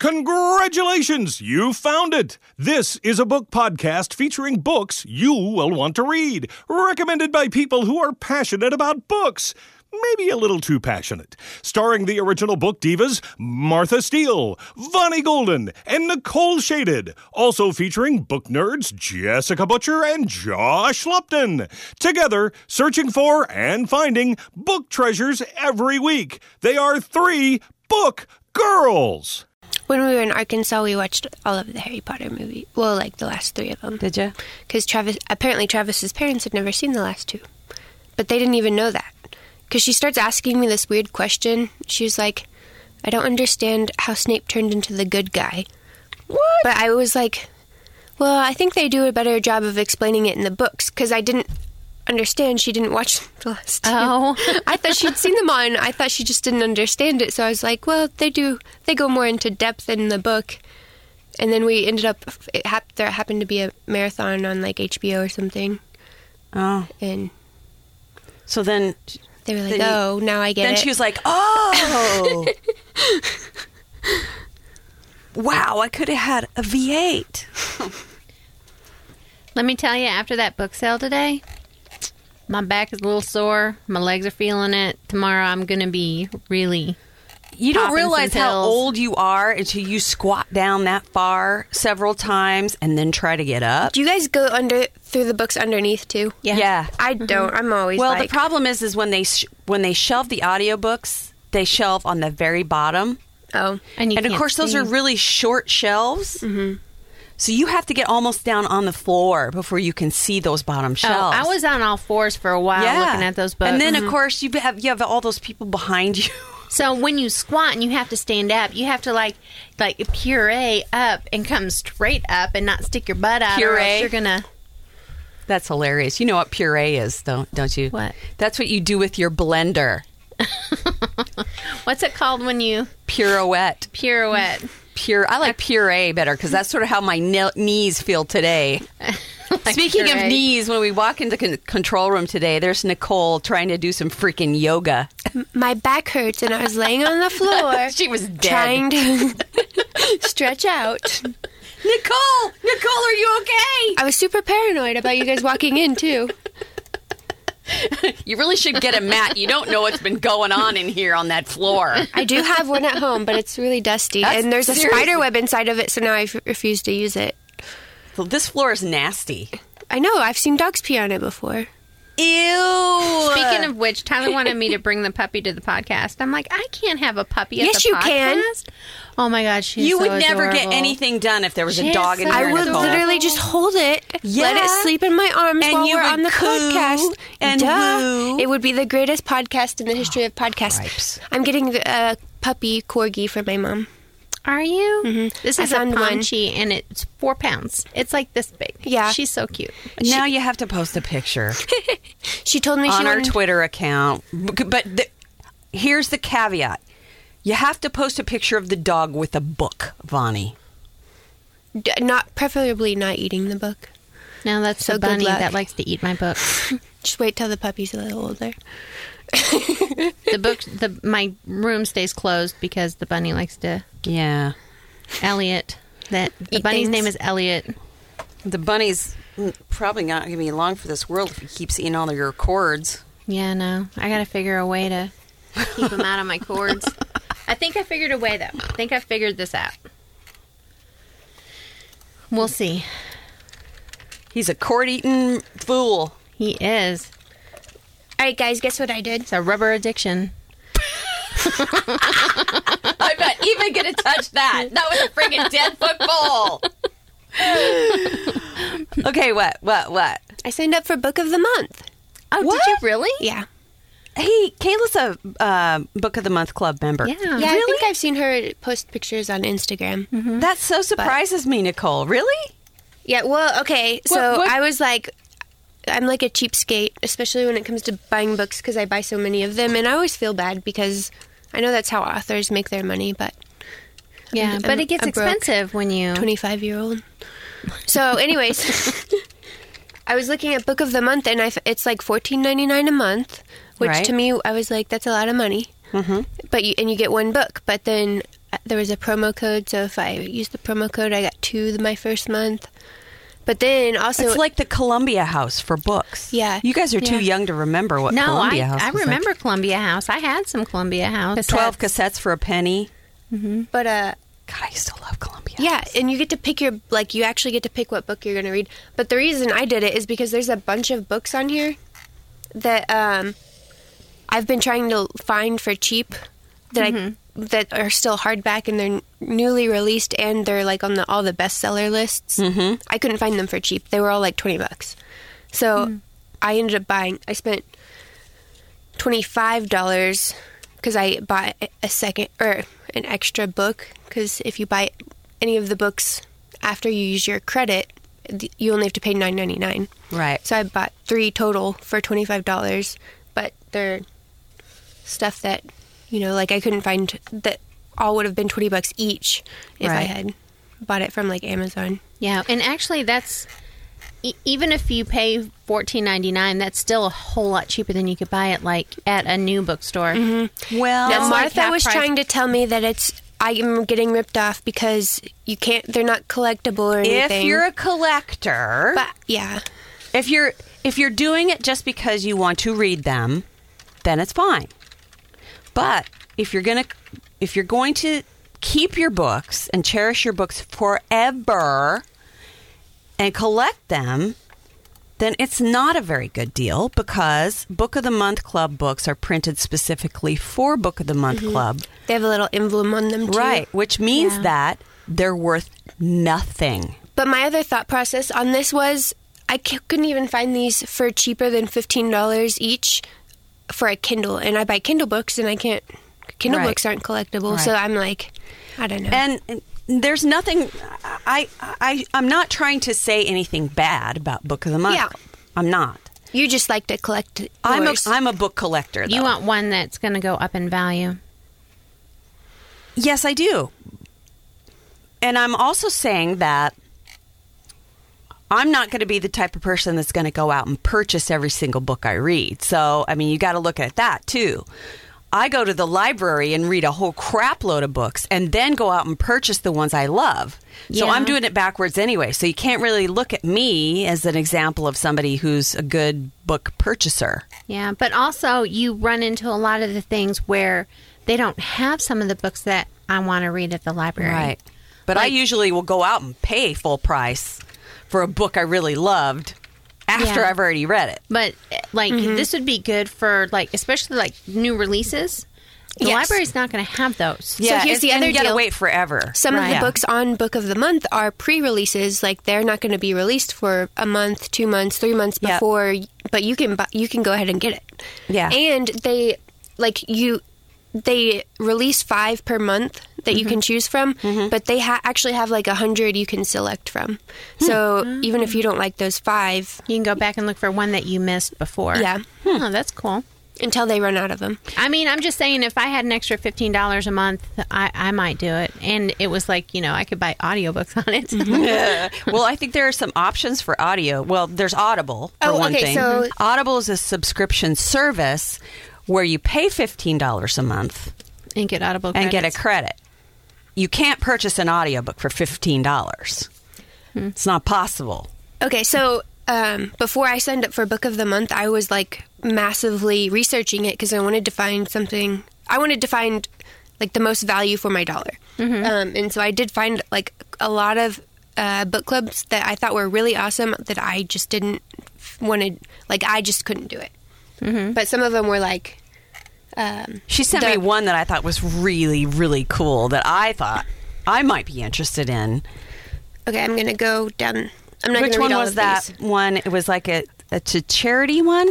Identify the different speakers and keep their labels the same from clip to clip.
Speaker 1: Congratulations! You found it! This is a book podcast featuring books you will want to read, recommended by people who are passionate about books. Maybe a little too passionate. Starring the original book divas Martha Steele, Vonnie Golden, and Nicole Shaded. Also featuring book nerds Jessica Butcher and Josh Lupton. Together, searching for and finding book treasures every week. They are three book girls.
Speaker 2: When we were in Arkansas, we watched all of the Harry Potter movies. Well, like the last three of them.
Speaker 3: Did you?
Speaker 2: Because Travis, apparently Travis's parents had never seen the last two, but they didn't even know that. Because she starts asking me this weird question. She was like, "I don't understand how Snape turned into the good guy."
Speaker 3: What?
Speaker 2: But I was like, "Well, I think they do a better job of explaining it in the books." Because I didn't understand. She didn't watch the last two.
Speaker 4: Oh.
Speaker 2: I thought she'd seen them all, and I thought she just didn't understand it. So I was like, "Well, they do. They go more into depth in the book." And then we ended up. It hap- there happened to be a marathon on like HBO or something,
Speaker 3: Oh,
Speaker 2: and
Speaker 3: so then
Speaker 2: they were like,
Speaker 3: Then you-
Speaker 2: "Oh, now I get
Speaker 3: then
Speaker 2: it."
Speaker 3: Then she was like, "Oh, wow! I could have had a V8."
Speaker 4: Let me tell you, after that book sale today, my back is a little sore. My legs are feeling it. Tomorrow I'm going to be really.
Speaker 3: You don't realize how old you are until you squat down that far several times and then try to get up.
Speaker 2: Do you guys go under through the books underneath too?
Speaker 3: Yeah. yeah.
Speaker 2: I don't. I'm always
Speaker 3: Well,
Speaker 2: like,
Speaker 3: the problem is, is when they sh- when they shelve the audiobooks, they shelve on the very bottom,
Speaker 2: oh,
Speaker 4: And, you
Speaker 3: and of
Speaker 4: can't
Speaker 3: course those
Speaker 4: see.
Speaker 3: are really short shelves. Mm-hmm. So you have to get almost down on the floor before you can see those bottom shelves. Oh.
Speaker 4: I was on all fours for a while yeah. looking at those books.
Speaker 3: and then of mm-hmm. course you have you have all those people behind you.
Speaker 4: So when you squat and you have to stand up, you have to like like puree up and come straight up and not stick your butt out.
Speaker 3: Puree?
Speaker 4: you're gonna.
Speaker 3: That's hilarious. You know what puree is, don't don't you?
Speaker 4: What?
Speaker 3: That's what you do with your blender.
Speaker 4: What's it called when you
Speaker 3: Pirouette.
Speaker 4: pirouette?
Speaker 3: Pure. I like puree better because that's sort of how my kne- knees feel today. Speaking of knees, when we walk into the con- control room today, there's Nicole trying to do some freaking yoga.
Speaker 2: my back hurts, and I was laying on the floor.
Speaker 3: She was dead.
Speaker 2: trying to stretch out.
Speaker 3: Nicole, Nicole, are you okay?
Speaker 2: I was super paranoid about you guys walking in too.
Speaker 3: You really should get a mat. You don't know what's been going on in here on that floor.
Speaker 2: I do have one at home, but it's really dusty,
Speaker 3: That's-
Speaker 2: and there's a spider web inside of it. So now I f- refuse to use it.
Speaker 3: So this floor is nasty.
Speaker 2: I know I've seen dogs pee on it before.
Speaker 3: Ew.
Speaker 4: Speaking of which, Tyler wanted me to bring the puppy to the podcast. I'm like, I can't have a puppy at the podcast.
Speaker 2: Yes,
Speaker 4: the
Speaker 2: you
Speaker 4: podcast.
Speaker 2: can.
Speaker 4: Oh my god, she's
Speaker 3: you
Speaker 4: so
Speaker 3: would never get anything done if there was a
Speaker 4: She is
Speaker 3: dog in
Speaker 4: so
Speaker 3: here.
Speaker 2: I would
Speaker 3: Nicole.
Speaker 2: literally just hold it, let it sleep in my arms
Speaker 3: And
Speaker 2: while
Speaker 3: you
Speaker 2: we're on the
Speaker 3: coo
Speaker 2: podcast.
Speaker 3: and
Speaker 2: Duh.
Speaker 3: woo.
Speaker 2: It would be the greatest podcast in the history of podcasts.
Speaker 3: Cripes.
Speaker 2: I'm getting a uh, puppy corgi for my mom.
Speaker 4: Are you? Mm-hmm.
Speaker 2: This
Speaker 4: is a
Speaker 2: found one.
Speaker 4: Pomchi, and it's four pounds. It's like this big.
Speaker 2: Yeah.
Speaker 4: she's so cute.
Speaker 3: Now you have to post a picture
Speaker 2: She told me she
Speaker 3: on our
Speaker 2: wanted
Speaker 3: Twitter account. But the, here's the caveat: you have to post a picture of the dog with a book, Vonnie.
Speaker 2: d- not preferably not eating the book.
Speaker 4: Now that's
Speaker 2: So
Speaker 4: the bunny that likes to eat my books.
Speaker 2: Just wait till the puppy's a little older.
Speaker 4: The book, the my room stays closed because the bunny likes to.
Speaker 3: Yeah,
Speaker 4: Elliot. That the
Speaker 2: Eat
Speaker 4: bunny's
Speaker 2: things.
Speaker 4: name is Elliot.
Speaker 3: the bunny's probably not going to be long for this world if he keeps eating all of your cords.
Speaker 4: Yeah, no, I got to figure a way to keep him out of my cords. I think I figured a way though. I think I figured this out. We'll see.
Speaker 3: He's a cord-eating fool.
Speaker 4: He is.
Speaker 2: All right, guys, guess what I did?
Speaker 4: It's a rubber addiction.
Speaker 3: I'm not even going to touch that. That was a friggin' dead football. okay, what, what, what?
Speaker 2: I signed up for Book of the Month.
Speaker 4: Oh,
Speaker 3: What?
Speaker 4: did you really?
Speaker 2: Yeah.
Speaker 3: Hey, Kayla's a uh, Book of the Month Club member.
Speaker 4: Yeah.
Speaker 2: Yeah, I think I've seen her post pictures on Instagram.
Speaker 3: That so surprises me, Nicole. Really?
Speaker 2: Yeah, well, okay. So
Speaker 3: what-
Speaker 2: I was like, I'm like a cheapskate, especially when it comes to buying books because I buy so many of them. And I always feel bad because I know that's how authors make their money, but
Speaker 4: Yeah,
Speaker 2: I'm-
Speaker 4: but it gets
Speaker 2: I'm
Speaker 4: expensive when you.
Speaker 2: 25 year old. So, anyways, I was looking at Book of the Month and I, f- it's like $14.99 a month, which
Speaker 3: Right.
Speaker 2: to me, I was like, that's a lot of money. Mm-hmm. But you, and you get one book. But then uh, there was a promo code. So if I used the promo code, I got two my first month. But then also,
Speaker 3: it's like the Columbia House for books.
Speaker 2: Yeah.
Speaker 3: You guys are too
Speaker 4: Yeah.
Speaker 3: young to remember what
Speaker 4: No,
Speaker 3: Columbia
Speaker 4: I,
Speaker 3: House
Speaker 4: I
Speaker 3: was like.
Speaker 4: remember Columbia House. I had some Columbia House.
Speaker 3: 12 cassettes for a penny.
Speaker 2: but uh,
Speaker 3: God, I used to love Columbia.
Speaker 2: Yeah, and you get to pick your like you actually get to pick what book you're going to read. But the reason I did it is because there's a bunch of books on here that um I've been trying to find for cheap that I that are still hardback and they're newly released and they're like on the all the bestseller lists. Mm-hmm. I couldn't find them for cheap. They were all like 20 bucks. So I ended up buying I spent $25 because I bought a second or an extra book. Because if you buy any of the books after you use your credit, you only have to pay nine ninety nine.
Speaker 3: Right.
Speaker 2: So I bought three total for twenty five dollars, but they're stuff that you know, like I couldn't find that all would have been twenty bucks each if I had bought it from like Amazon.
Speaker 4: Yeah, and actually, that's e- even if you pay fourteen ninety nine, that's still a whole lot cheaper than you could buy it like at a new bookstore. Mm-hmm.
Speaker 3: Well,
Speaker 2: Now
Speaker 4: That's like
Speaker 2: Martha was
Speaker 4: price.
Speaker 2: trying to tell me that it's I am getting ripped off because you can't. They're not collectible or anything.
Speaker 3: if you're a collector,
Speaker 2: but yeah,
Speaker 3: if you're if you're doing it just because you want to read them, then it's fine. But if you're gonna if you're going to keep your books and cherish your books forever and collect them, then it's not a very good deal because Book of the Month Club books are printed specifically for Book of the Month mm-hmm. Club.
Speaker 2: they have a little emblem on them too.
Speaker 3: Right, which means
Speaker 4: Yeah.
Speaker 3: that they're worth nothing.
Speaker 2: But my other thought process on this was I couldn't even find these for cheaper than fifteen dollars each for a Kindle, and I buy Kindle books, and I can't. Kindle
Speaker 3: Right.
Speaker 2: books aren't collectible, so I'm like, I don't know.
Speaker 3: And and there's nothing. I I I'm not trying to say anything bad about Book of the Month.
Speaker 2: Yeah.
Speaker 3: I'm not.
Speaker 2: you just like to collect.
Speaker 3: I'm a
Speaker 2: yours.
Speaker 3: I'm a book collector.
Speaker 4: You want one that's going to go up in value.
Speaker 3: Yes, I do. And I'm also saying that I'm not going to be the type of person that's going to go out and purchase every single book I read. So, I mean, you got to look at that too. I go to the library and read a whole crap load of books and then go out and purchase the ones I love. So
Speaker 4: Yeah.
Speaker 3: I'm doing it backwards anyway. So you can't really look at me as an example of somebody who's a good book purchaser.
Speaker 4: Yeah, but also you run into a lot of the things where they don't have some of the books that I want to read at the library. Right.
Speaker 3: But I usually will go out and pay full price for a book I really loved after
Speaker 4: Yeah.
Speaker 3: I've already read it.
Speaker 4: But like
Speaker 2: Mm-hmm.
Speaker 4: this would be good for like especially like new releases. The
Speaker 2: Yes.
Speaker 4: library's not going to have those.
Speaker 2: Yeah. so
Speaker 3: here's
Speaker 2: the
Speaker 3: and
Speaker 2: other
Speaker 3: you gotta
Speaker 2: deal.
Speaker 3: wait forever.
Speaker 2: Some of
Speaker 3: Right.
Speaker 2: the books on Book of the Month are pre-releases, like they're not going to be released for a month, two months, three months
Speaker 3: Yeah.
Speaker 2: before. But you can bu- you can go ahead and get it.
Speaker 3: Yeah.
Speaker 2: and they like you they release five per month that you
Speaker 3: Mm-hmm.
Speaker 2: can choose from, but they ha- actually have like a hundred you can select from.
Speaker 3: Hmm.
Speaker 2: So even if you don't like those five,
Speaker 4: You can go back and look for one that you missed before.
Speaker 2: Yeah.
Speaker 4: Oh, that's cool.
Speaker 2: until they run out of them.
Speaker 4: I mean, I'm just saying, if I had an extra fifteen dollars a month, I, I might do it. And it was like, you know, I could buy audiobooks on it.
Speaker 2: Mm-hmm.
Speaker 3: well, I think there are some options for audio. Well, there's Audible for
Speaker 2: Oh,
Speaker 3: one
Speaker 2: okay,
Speaker 3: thing.
Speaker 2: so-
Speaker 3: Audible is a subscription service where you pay fifteen dollars a month
Speaker 4: and get Audible
Speaker 3: and get a credit. You can't purchase an audiobook for fifteen dollars.
Speaker 2: Hmm.
Speaker 3: It's not possible.
Speaker 2: Okay, so um, before I signed up for Book of the Month, I was like massively researching it because I wanted to find something. I wanted to find like the most value for my dollar, um, and so I did find like a lot of uh, book clubs that I thought were really awesome that I just didn't wanted. Like I just couldn't do it. But some of them were like. Um,
Speaker 3: She sent
Speaker 2: The-
Speaker 3: me one that I thought was really, really cool that I thought I might be interested in.
Speaker 2: okay, I'm gonna go down. I'm not
Speaker 3: Which one was that
Speaker 2: these.
Speaker 3: one? It was like a, a to charity one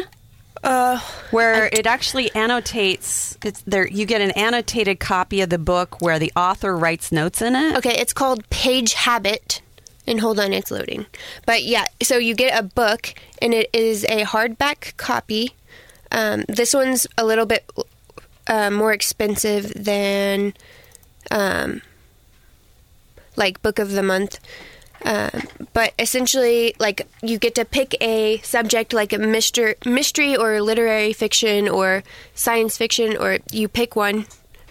Speaker 2: Uh,
Speaker 3: where it actually annotates. It's there. You get an annotated copy of the book where the author writes notes in it.
Speaker 2: Okay, it's called Page Habit. And hold on, it's loading. But yeah, so you get a book, and it is a hardback copy. Um, this one's a little bit uh, more expensive than um, like Book of the Month. Um, but essentially, like you get to pick a subject like a mystery, mystery or literary fiction or science fiction, or you pick one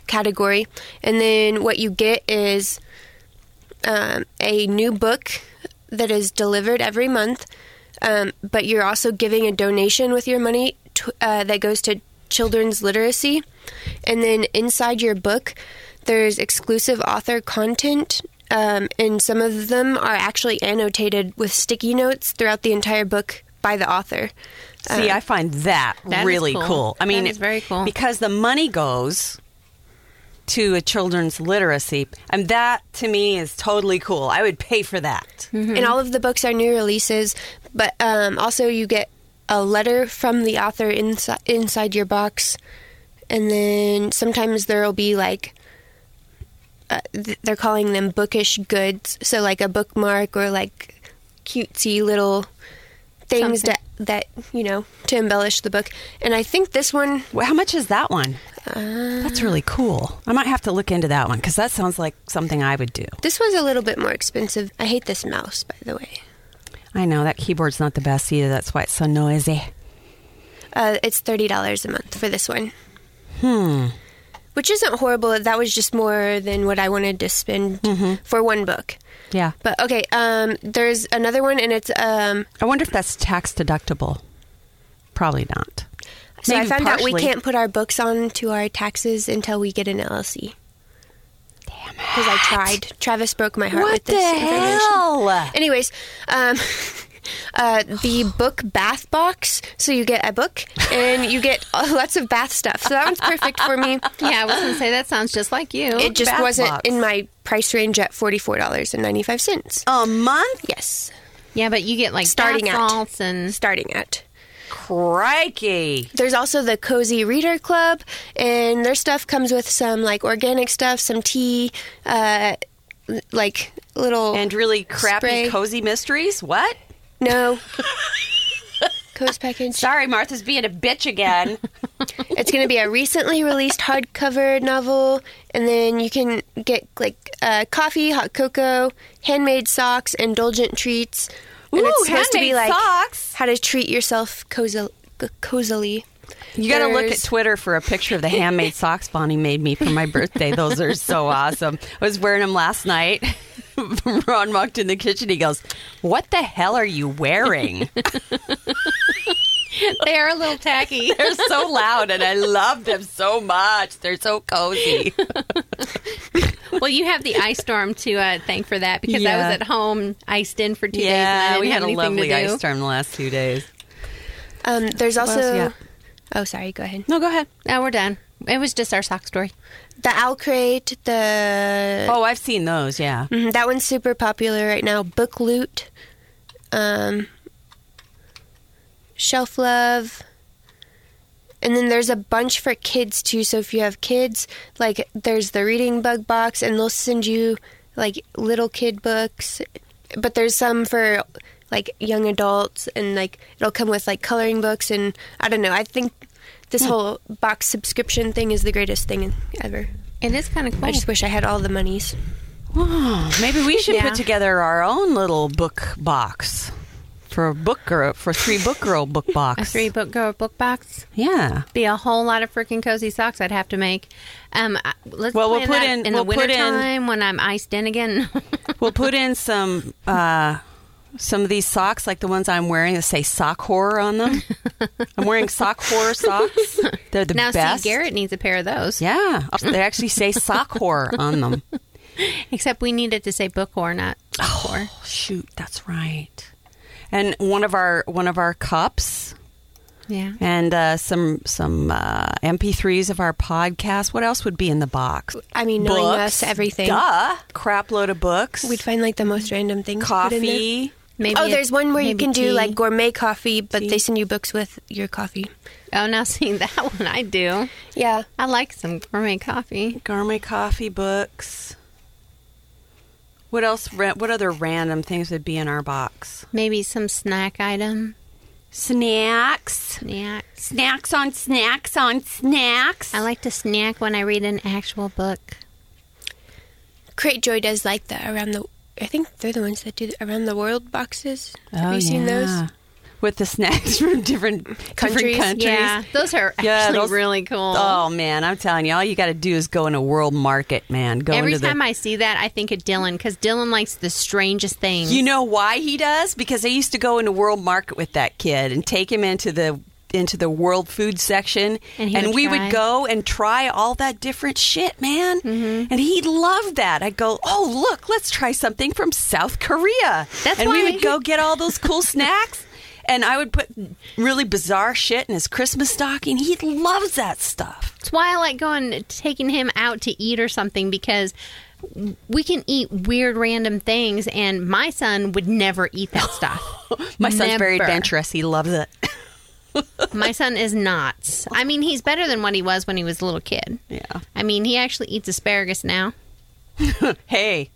Speaker 2: category, and then what you get is um, a new book that is delivered every month. Um, but you're also giving a donation with your money to, uh, that goes to children's literacy. And then inside your book, there's exclusive author content. Um, and some of them are actually annotated with sticky notes throughout the entire book by the author.
Speaker 3: See, I find that,
Speaker 4: That
Speaker 3: really
Speaker 4: cool.
Speaker 3: cool. I mean,
Speaker 4: is very cool.
Speaker 3: because the money goes to a children's literacy, and that to me is totally cool. I would pay for that.
Speaker 2: And all of the books are new releases, but um, also you get a letter from the author inside inside your box, and then sometimes there will be like uh, th- they're calling them bookish goods, so like a bookmark or like cutesy little things
Speaker 4: Something.
Speaker 2: that that you know to embellish the book. And I think this one
Speaker 3: Well, how much is that one?
Speaker 2: Uh,
Speaker 3: That's really cool. I might have to look into that one because that sounds like something I would do.
Speaker 2: this was a little bit more expensive. I hate this mouse, by the way.
Speaker 3: I know that keyboard's not the best either. That's why it's so noisy.
Speaker 2: Uh, it's thirty dollars a month for this one.
Speaker 3: Hmm.
Speaker 2: which isn't horrible. That was just more than what I wanted to spend
Speaker 3: Mm-hmm.
Speaker 2: for one book.
Speaker 3: Yeah.
Speaker 2: But okay, um, there's another one, and it's um,
Speaker 3: I wonder if that's tax deductible. Probably not.
Speaker 2: so I
Speaker 3: Maybe
Speaker 2: found out we can't put our books on to our taxes until we get an LLC. Because I tried. Travis broke my heart
Speaker 3: What
Speaker 2: with this
Speaker 3: the
Speaker 2: information.
Speaker 3: hell?
Speaker 2: Anyways, um, uh, the book bath box. So you get a book and you get lots of bath stuff. So that one's perfect for me.
Speaker 4: Yeah, I was to say that sounds just like you.
Speaker 2: It just
Speaker 3: bath
Speaker 2: wasn't
Speaker 3: box.
Speaker 2: in my price range at forty four dollars and ninety five cents.
Speaker 3: A month?
Speaker 2: Yes,
Speaker 4: yeah, but you get like
Speaker 2: Starting
Speaker 4: bath
Speaker 2: at.
Speaker 4: salts and
Speaker 2: starting at.
Speaker 3: Crikey.
Speaker 2: There's also the Cozy Reader Club, and their stuff comes with some like organic stuff, some tea, uh, like little
Speaker 3: And really crappy,
Speaker 2: Spray.
Speaker 3: cozy mysteries? What?
Speaker 2: no Coast package.
Speaker 3: Sorry, Martha's being a bitch again.
Speaker 2: It's going to be a recently released hardcover novel, and then you can get like uh, coffee, hot cocoa, handmade socks, indulgent treats. And
Speaker 3: Ooh,
Speaker 2: it's supposed to be like
Speaker 3: socks.
Speaker 2: how to treat yourself cozy- cozily.
Speaker 3: You got to look at Twitter for a picture of the handmade socks Vonnie made me for my birthday. Those are so awesome. I was wearing them last night. Ron walked in the kitchen. He goes, "What the hell are you wearing?"
Speaker 4: they are a little tacky.
Speaker 3: They're so loud, and I love them so much. They're so cozy.
Speaker 4: Well, you have the ice storm to uh, thank for that because I was at home iced in for two days.
Speaker 3: Yeah, we had a lovely ice storm the last two days.
Speaker 2: Um, there's also.
Speaker 3: else you?
Speaker 2: Oh, sorry. Go ahead.
Speaker 3: No, go ahead.
Speaker 4: Now we're done. It was just our sock story.
Speaker 2: The OwlCrate. The
Speaker 3: Oh, I've seen those. Yeah.
Speaker 2: Mhm, that one's super popular right now. Book Loot. Um, Shelf Love. And then there's a bunch for kids too. So if you have kids, like there's the Reading Bug Box, and they'll send you like little kid books. But there's some for like young adults, and like it'll come with like coloring books. And I don't know. I think this hmm. whole box subscription thing is the greatest thing ever.
Speaker 4: It is kind of cool.
Speaker 2: I just wish I had all the monies.
Speaker 3: Oh, Maybe we should
Speaker 4: Yeah.
Speaker 3: put together our own little book box for a book girl for three book girl book box.
Speaker 4: a three book girl book box.
Speaker 3: Yeah.
Speaker 4: Be a whole lot of freaking cozy socks I'd have to make. Um, let's
Speaker 3: Well, we'll put in-
Speaker 4: in
Speaker 3: we'll
Speaker 4: the
Speaker 3: put in-
Speaker 4: wintertime when I'm iced in again.
Speaker 3: We'll put in some uh, some of these socks, like the ones I'm wearing, that say "sock horror" on them. I'm wearing sock horror socks. They're the
Speaker 4: now,
Speaker 3: best.
Speaker 4: see, Garrett needs a pair of those.
Speaker 3: Yeah, they actually say sock horror on them.
Speaker 4: Except we needed it to say book whore, not.
Speaker 3: Oh, shoot, that's right. And one of our one of our cups
Speaker 4: Yeah.
Speaker 3: and uh, some some uh, MP3s of our podcast. What else would be in the box?
Speaker 2: I mean, knowing
Speaker 3: books,
Speaker 2: us, everything.
Speaker 3: Duh, crap load of books.
Speaker 2: We'd find like the most random things. to put in there.
Speaker 3: coffee.
Speaker 4: Maybe
Speaker 2: Oh,
Speaker 4: a-
Speaker 2: there's one where you
Speaker 4: maybe
Speaker 2: can do like gourmet coffee, but
Speaker 3: Tea.
Speaker 2: they send you books with your coffee.
Speaker 4: Oh, now seeing that one, I do.
Speaker 2: Yeah.
Speaker 4: I like some gourmet coffee.
Speaker 3: gourmet coffee books. What else? ra- What other random things would be in our box?
Speaker 4: Maybe some snack item.
Speaker 3: Snacks.
Speaker 4: Snack.
Speaker 3: Snacks on snacks on snacks.
Speaker 4: I like to snack when I read an actual book.
Speaker 2: Cratejoy does like the around the. I think they're the ones that do the around the world boxes. Have
Speaker 3: Oh,
Speaker 2: you seen
Speaker 3: yeah.
Speaker 2: those?
Speaker 3: With the snacks from different
Speaker 2: Countries.
Speaker 3: different countries.
Speaker 4: Yeah, those are
Speaker 3: Yeah, those-
Speaker 4: really cool.
Speaker 3: Oh man, I'm telling you, all you got to do is go in a world market, man. Go
Speaker 4: Every
Speaker 3: into the
Speaker 4: time I see that, I think of Dylan because Dylan likes the strangest things.
Speaker 3: You know why he does? Because I used to go into a World Market with that kid and take him into the into the world food section
Speaker 4: And he would
Speaker 3: we
Speaker 4: try.
Speaker 3: would go and try all that different shit man
Speaker 4: Mm-hmm.
Speaker 3: and he loved that i'd go oh look let's try something from south korea
Speaker 4: That's
Speaker 3: and we
Speaker 4: why-
Speaker 3: would go get all those cool snacks and i would put really bizarre shit in his christmas stocking he loves that stuff
Speaker 4: That's why I like going taking him out to eat or something because we can eat weird random things and my son would never eat that stuff.
Speaker 3: my son's very adventurous he loves it
Speaker 4: My son is not. I mean, he's better than what he was when he was a little kid.
Speaker 3: yeah
Speaker 4: I mean, he actually eats asparagus now.
Speaker 3: hey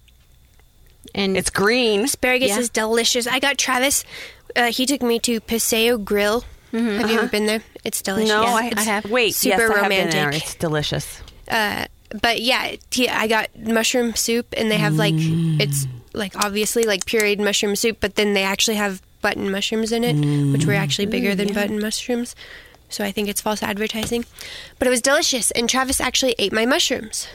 Speaker 4: And
Speaker 3: it's green
Speaker 2: Asparagus
Speaker 4: Yeah.
Speaker 2: is delicious. I got Travis. Uh, he took me to Paseo Grill. Have you ever been there? It's delicious.
Speaker 3: no
Speaker 2: Yeah,
Speaker 3: I,
Speaker 2: it's
Speaker 3: I have wait
Speaker 2: super
Speaker 3: yes, I have been
Speaker 2: romantic.
Speaker 3: there. it's delicious
Speaker 2: Uh, but yeah, he, I got mushroom soup, and they have like it's like obviously like pureed mushroom soup, but then they actually have button mushrooms in it, which were actually bigger than button mushrooms. So I think it's false advertising, but it was delicious. And Travis actually ate my mushrooms,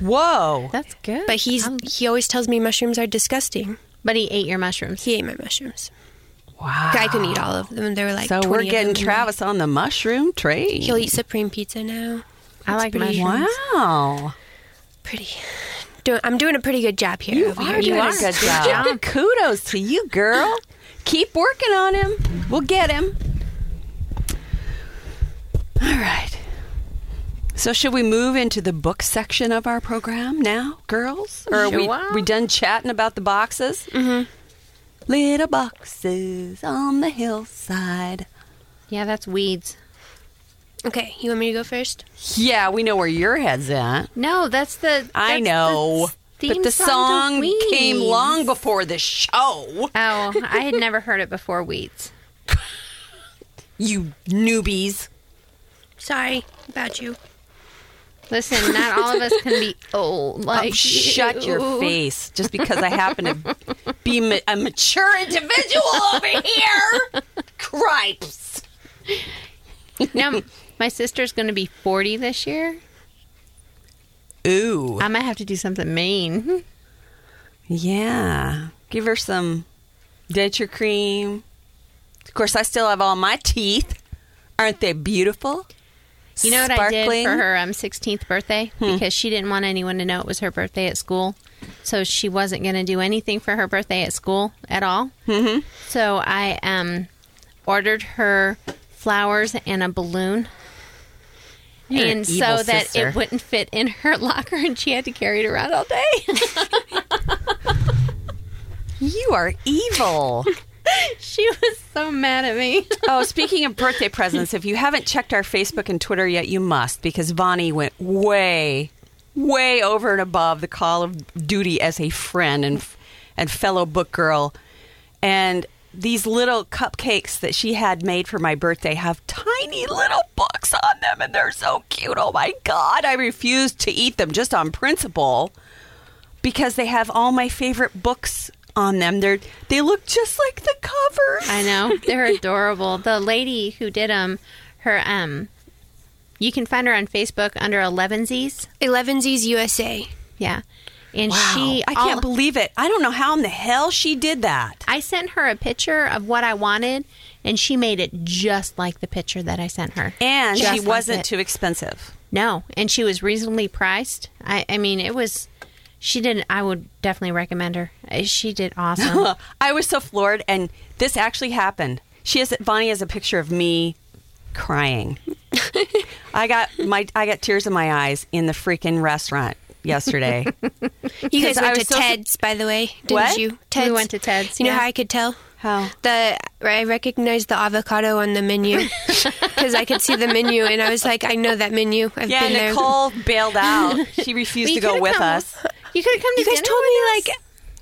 Speaker 3: whoa
Speaker 4: that's good.
Speaker 2: but he's
Speaker 4: Um,
Speaker 2: he always tells me mushrooms are disgusting.
Speaker 4: but he ate your mushrooms.
Speaker 2: He ate my mushrooms.
Speaker 3: Wow
Speaker 2: I couldn't eat all of them. There were like
Speaker 3: So we're getting
Speaker 2: them.
Speaker 3: Travis on the mushroom trade.
Speaker 2: He'll eat supreme pizza now.
Speaker 4: I like
Speaker 2: pretty-
Speaker 4: mushrooms.
Speaker 3: Wow.
Speaker 2: Pretty. Do, I'm doing a pretty good job here.
Speaker 3: You
Speaker 2: over
Speaker 3: are
Speaker 2: here.
Speaker 3: doing
Speaker 4: are.
Speaker 3: a good
Speaker 4: Good
Speaker 3: job.
Speaker 4: job.
Speaker 3: Kudos to you, girl. Keep working on him. We'll get him. All right. So should we move into the book section of our program now, girls? Or are we, we done chatting about the boxes? Mm-hmm. Little boxes on the hillside.
Speaker 4: Yeah, that's weeds.
Speaker 2: Okay, you want me to go first?
Speaker 3: Yeah, we know where your head's at.
Speaker 4: No, that's the.
Speaker 3: I
Speaker 4: that's
Speaker 3: know.
Speaker 4: the
Speaker 3: but the
Speaker 4: song
Speaker 3: song came long before the show.
Speaker 4: Oh, I had never heard it before. Weeds.
Speaker 3: You newbies.
Speaker 2: Sorry about you.
Speaker 4: Listen, not all of us can be old. Oh, like
Speaker 3: Oh, shut your face. Just because I happen to be ma- a mature individual over here. Cripes.
Speaker 4: Now, my sister's going to be 40 this year.
Speaker 3: Ooh.
Speaker 4: I might have to do something mean.
Speaker 3: Yeah. Give her some denture cream. Of course, I still have all my teeth. Aren't they beautiful?
Speaker 4: You know what I did for her um, 16th birthday? Because she didn't want anyone to know it was her birthday at school. So she wasn't going to do anything for her birthday at school at all. Mm-hmm. So I um, ordered her flowers and a balloon.
Speaker 3: You're
Speaker 4: and so that
Speaker 3: sister.
Speaker 4: it wouldn't fit in her locker and she had to carry it around all day.
Speaker 3: You are evil.
Speaker 4: she was so mad at me.
Speaker 3: oh, speaking of birthday presents, if you haven't checked our Facebook and Twitter yet, you must because Vonnie went way, way over and above the call of duty as a friend and and fellow book girl. And these little cupcakes that she had made for my birthday have tiny little books on them, and they're so cute. Oh my god! I refuse to eat them just on principle because they have all my favorite books on them. They're they look just like the covers.
Speaker 4: I know they're adorable. The lady who did them, her um, you can find her on Facebook under Elevensies.
Speaker 2: Elevensies USA.
Speaker 4: Yeah, and
Speaker 3: Wow.
Speaker 4: she.
Speaker 3: I can't
Speaker 4: all-
Speaker 3: believe it. I don't know how in the hell she did that.
Speaker 4: I sent her a picture of what I wanted, and she made it just like the picture that I sent her.
Speaker 3: And
Speaker 4: Just
Speaker 3: she
Speaker 4: like
Speaker 3: wasn't
Speaker 4: it.
Speaker 3: too expensive.
Speaker 4: No, and she was reasonably priced. I, I mean, it was. She did. I would definitely recommend her. Uh, She did awesome.
Speaker 3: I was so floored, and this actually happened. She has Vonnie has a picture of me crying. I got my I got tears in my eyes in the freaking restaurant yesterday.
Speaker 2: You guys
Speaker 3: I
Speaker 2: went to
Speaker 3: was so-
Speaker 2: Ted's, by the way, didn't
Speaker 3: What?
Speaker 2: you? Ted's.
Speaker 4: we went to Ted's.
Speaker 2: You know how I could tell?
Speaker 3: How?
Speaker 2: The I recognized the avocado on the menu because I could see the menu, and I was like, I know that menu. I've
Speaker 3: Yeah,
Speaker 2: been there.
Speaker 3: Nicole bailed out. She refused
Speaker 4: Well,
Speaker 3: to go with
Speaker 4: come-
Speaker 3: us.
Speaker 4: You could have come to
Speaker 2: You guys
Speaker 4: dinner
Speaker 2: told me
Speaker 4: us.
Speaker 2: like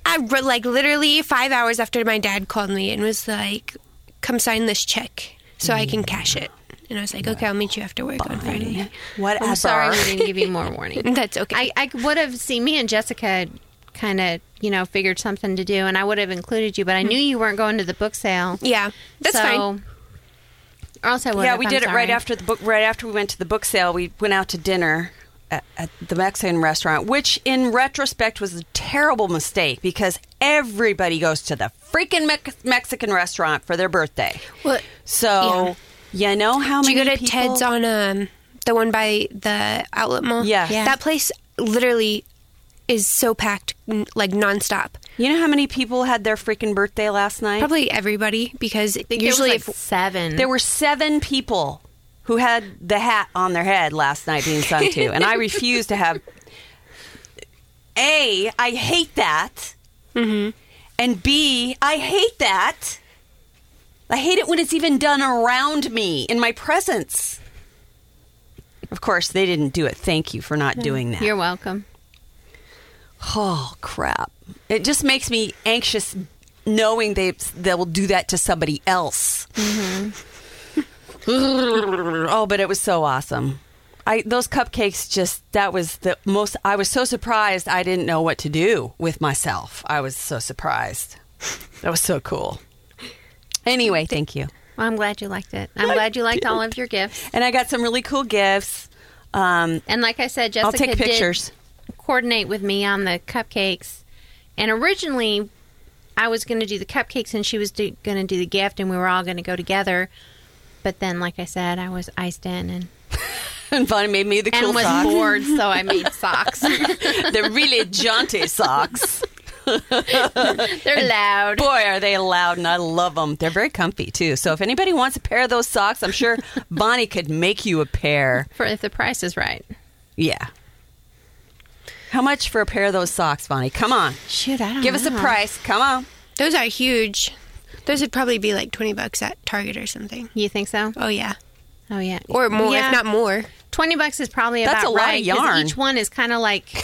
Speaker 2: I re- like literally five hours after my dad called me and was like, "Come sign this check so I can cash it." And I was like, "Okay, I'll meet you after work on Friday."
Speaker 3: Whatever.
Speaker 4: I'm sorry we didn't give you more warning.
Speaker 2: That's okay.
Speaker 4: I, I would have seen me and Jessica kind of, you know, figured something to do, and I would have included you, but I mm. knew you weren't going to the book sale.
Speaker 2: Yeah, that's
Speaker 4: so,
Speaker 2: fine.
Speaker 4: Or else I would.
Speaker 3: yeah,
Speaker 4: have,
Speaker 3: we
Speaker 4: I'm
Speaker 3: did it right after the book. Right after we went to the book sale, we went out to dinner at, at the Mexican restaurant, which in retrospect was a terrible mistake because everybody goes to the freaking Mex- Mexican restaurant for their birthday.
Speaker 2: Well,
Speaker 3: So you know how
Speaker 2: Did
Speaker 3: many
Speaker 2: you go to
Speaker 3: people?
Speaker 2: Ted's on um the one by the outlet mall?
Speaker 3: Yes. Yeah.
Speaker 2: That place literally is so packed, like nonstop.
Speaker 3: you know how many people had their freaking birthday last night?
Speaker 2: Probably everybody because
Speaker 4: I
Speaker 2: usually
Speaker 4: there was,
Speaker 2: if
Speaker 4: seven.
Speaker 3: There were seven people who had the hat on their head last night being sung to, and I refuse to have. A, I hate that,
Speaker 2: Mm-hmm.
Speaker 3: and B, I hate that. I hate it when it's even done around me in my presence. Of course, they didn't do it. Thank you for not doing that.
Speaker 4: You're welcome.
Speaker 3: Oh crap! It just makes me anxious knowing they they will do that to somebody else. oh, but it was so awesome. I those cupcakes just that was the most. I was so surprised. I didn't know what to do with myself. I was so surprised. That was so cool. Anyway, thank you.
Speaker 4: Well, I'm glad you liked it. I'm glad you liked all of your gifts.
Speaker 3: And I got some really cool gifts. Um,
Speaker 4: And like I said, Jessica
Speaker 3: I'll take
Speaker 4: did
Speaker 3: pictures.
Speaker 4: coordinate with me on the cupcakes. And originally, I was going to do the cupcakes and she was going to do the gift, and we were all going to go together. But then, like I said, I was iced in and,
Speaker 3: And Vonnie made me the cool
Speaker 4: and was
Speaker 3: socks.
Speaker 4: bored, so I made socks.
Speaker 3: the really jaunty socks.
Speaker 4: They're loud.
Speaker 3: Boy, are they loud, and I love them. They're very comfy too. So if anybody wants a pair of those socks, I'm sure Vonnie could make you a pair.
Speaker 4: For if the price is right.
Speaker 3: Yeah. How much for a pair of those socks, Vonnie? Come on,
Speaker 4: Shoot, I don't
Speaker 3: give us a price. Come on.
Speaker 2: those are huge. Those would probably be like twenty bucks at Target or something.
Speaker 4: You think so?
Speaker 2: Oh yeah,
Speaker 4: Oh yeah,
Speaker 2: or more,
Speaker 4: Yeah.
Speaker 2: if not more.
Speaker 4: Twenty bucks is probably
Speaker 3: That's
Speaker 4: about
Speaker 3: a lot of yarn.
Speaker 4: Each one is kind of like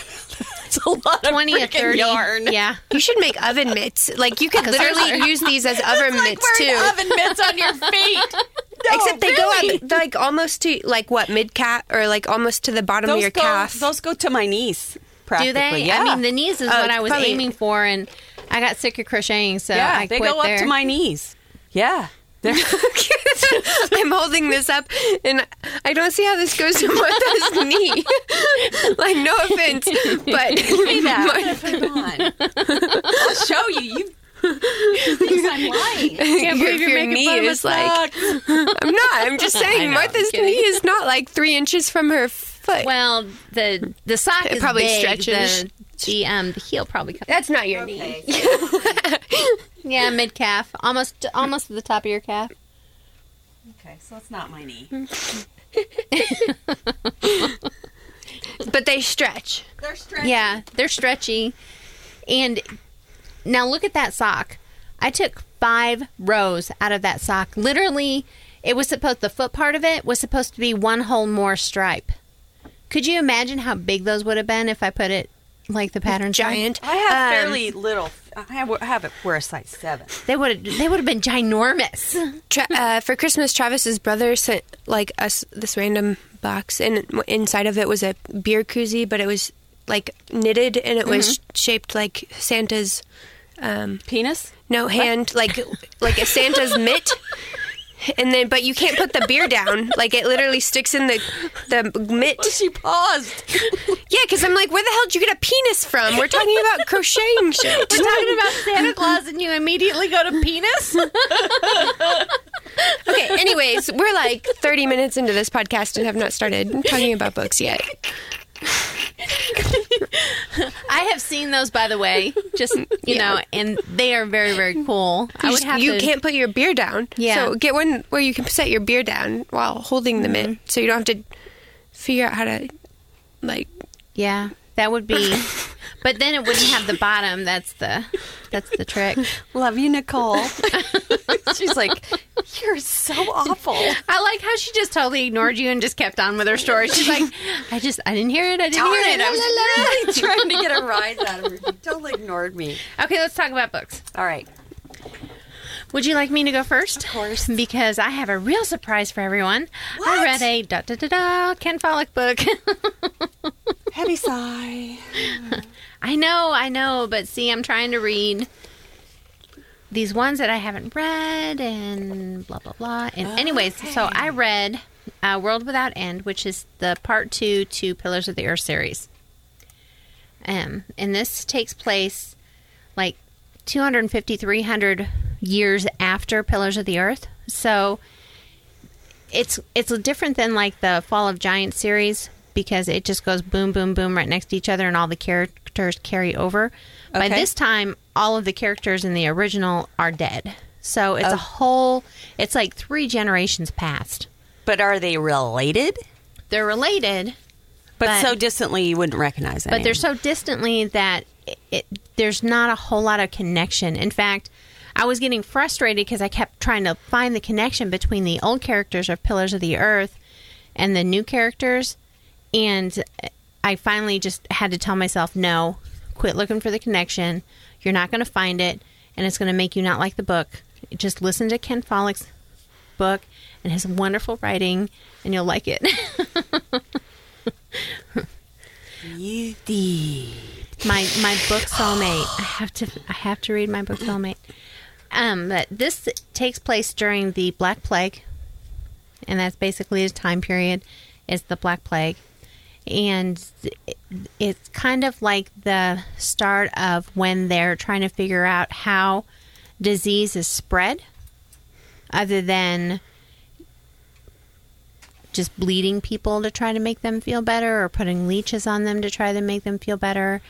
Speaker 3: It's a lot of
Speaker 4: twenty or
Speaker 3: freaking
Speaker 4: thirty.
Speaker 3: yarn.
Speaker 4: Yeah,
Speaker 2: You should make oven mitts. Like you could literally use these as oven
Speaker 3: like
Speaker 2: mitts
Speaker 3: wearing
Speaker 2: too.
Speaker 3: oven mitts on your feet. No,
Speaker 2: Except they
Speaker 3: really.
Speaker 2: go up like almost to like what mid calf or like almost to the bottom
Speaker 3: Those
Speaker 2: of your
Speaker 3: go,
Speaker 2: calf.
Speaker 3: those go to my knees.
Speaker 4: Probably.
Speaker 3: Do
Speaker 4: they?
Speaker 3: Yeah.
Speaker 4: I mean, the knees is
Speaker 2: Oh,
Speaker 4: what I was
Speaker 2: probably-
Speaker 4: aiming for, and I got sick of crocheting, so
Speaker 3: yeah,
Speaker 4: I
Speaker 3: they
Speaker 4: quit
Speaker 3: go up
Speaker 4: there.
Speaker 3: to my knees. Yeah. They're-
Speaker 2: I'm holding this up, and I don't see how this goes to Martha's knee. like, no offense, but
Speaker 3: Say that. Put. I'll show you. You. I'm lying.
Speaker 2: your,
Speaker 4: believe you're
Speaker 2: your
Speaker 4: making
Speaker 2: knee
Speaker 4: fun of
Speaker 2: is like. I'm not. I'm just saying,
Speaker 4: know,
Speaker 2: Martha's knee is not like three inches from her foot.
Speaker 4: Well, the the sock
Speaker 2: It
Speaker 4: is
Speaker 2: probably
Speaker 4: big.
Speaker 2: stretches.
Speaker 4: The, the um the heel probably comes.
Speaker 2: That's not your knee.
Speaker 4: Yeah, mid calf, almost almost to the top of your calf.
Speaker 3: Okay, so it's not my knee.
Speaker 2: But they stretch.
Speaker 3: They're stretchy.
Speaker 4: Yeah, they're stretchy. And now look at that sock. I took five rows out of that sock. Literally, it was supposed the foot part of it was supposed to be one whole more stripe. Could you imagine how big those would have been if I put it like the pattern
Speaker 2: Giant.
Speaker 3: I have
Speaker 2: Um,
Speaker 3: fairly little. I have, I have it wear a size seven.
Speaker 4: They would have they would have been ginormous.
Speaker 2: Tra- uh, for Christmas, Travis's brother sent like us this random box, and inside of it was a beer koozie, but it was like knitted, and it was shaped like Santa's um,
Speaker 3: Penis?
Speaker 2: no hand, like like a Santa's mitt. And then, but you can't put the beer down. Like it literally sticks in the the mitt.
Speaker 3: She paused.
Speaker 2: Yeah, because I'm like, where the hell did you get a penis from? We're talking about crocheting shit.
Speaker 4: We're talking about Santa Claus, and you immediately go to penis.
Speaker 2: Okay, anyways, we're like 30 minutes into this podcast and have not started talking about books yet.
Speaker 4: I have seen those, by the way. Just you know, and they are very, very cool. I
Speaker 2: You,
Speaker 4: would have
Speaker 2: you
Speaker 4: to.
Speaker 2: can't put your beer down.
Speaker 4: Yeah.
Speaker 2: So get one where you can set your beer down while holding the mitt, mm-hmm. so you don't have to figure out how to, like,
Speaker 4: Yeah, that would be. but then it wouldn't have the bottom. That's the that's the trick.
Speaker 3: Love you, Nicole. She's like, you're so awful.
Speaker 4: I like how she just totally ignored you and just kept on with her story. She's like, I just I didn't hear it. I didn't
Speaker 3: Darn
Speaker 4: hear
Speaker 3: it,
Speaker 4: it.
Speaker 3: I was really trying to get a rise out of her. She totally ignored me.
Speaker 4: okay, let's talk about books.
Speaker 3: All right.
Speaker 4: Would you like me to go first? Of course. Because I have a real surprise for everyone.
Speaker 3: What?
Speaker 4: I read a da da da da Ken Follett book.
Speaker 3: Heavy sigh.
Speaker 4: I know, I know, but see, I'm trying to read these ones that I haven't read and blah blah blah. And anyways, so I read uh, World Without End, which is the part two to Pillars of the Earth series. Um, and this takes place like 250, 300 years after Pillars of the Earth. So it's it's different than like the Fall of Giants series because it just goes boom, boom, boom right next to each other, and all the characters carry over. By this time, all of the characters in the original are dead. So it's a oh. whole. It's like three generations past.
Speaker 3: But are they related?
Speaker 4: They're related,
Speaker 3: But,
Speaker 4: But-
Speaker 3: so distantly you wouldn't recognize them.
Speaker 4: but they're so distantly that it, it, there's not a whole lot of connection. In fact, I was getting frustrated because I kept trying to find the connection between the old characters of Pillars of the Earth and the new characters, and I finally just had to tell myself, no, quit looking for the connection. You're not going to find it, and it's going to make you not like the book. Just listen to Ken Follett's book and his wonderful writing, and you'll like it.
Speaker 3: You the
Speaker 4: my my book soulmate. I have to I have to read my book soulmate. Um, but this takes place during the Black Plague, and that's basically his time period is the Black Plague, and it's kind of like the start of when they're trying to figure out how disease is spread, other than just bleeding people to try to make them feel better or putting leeches on them to try to make them feel better.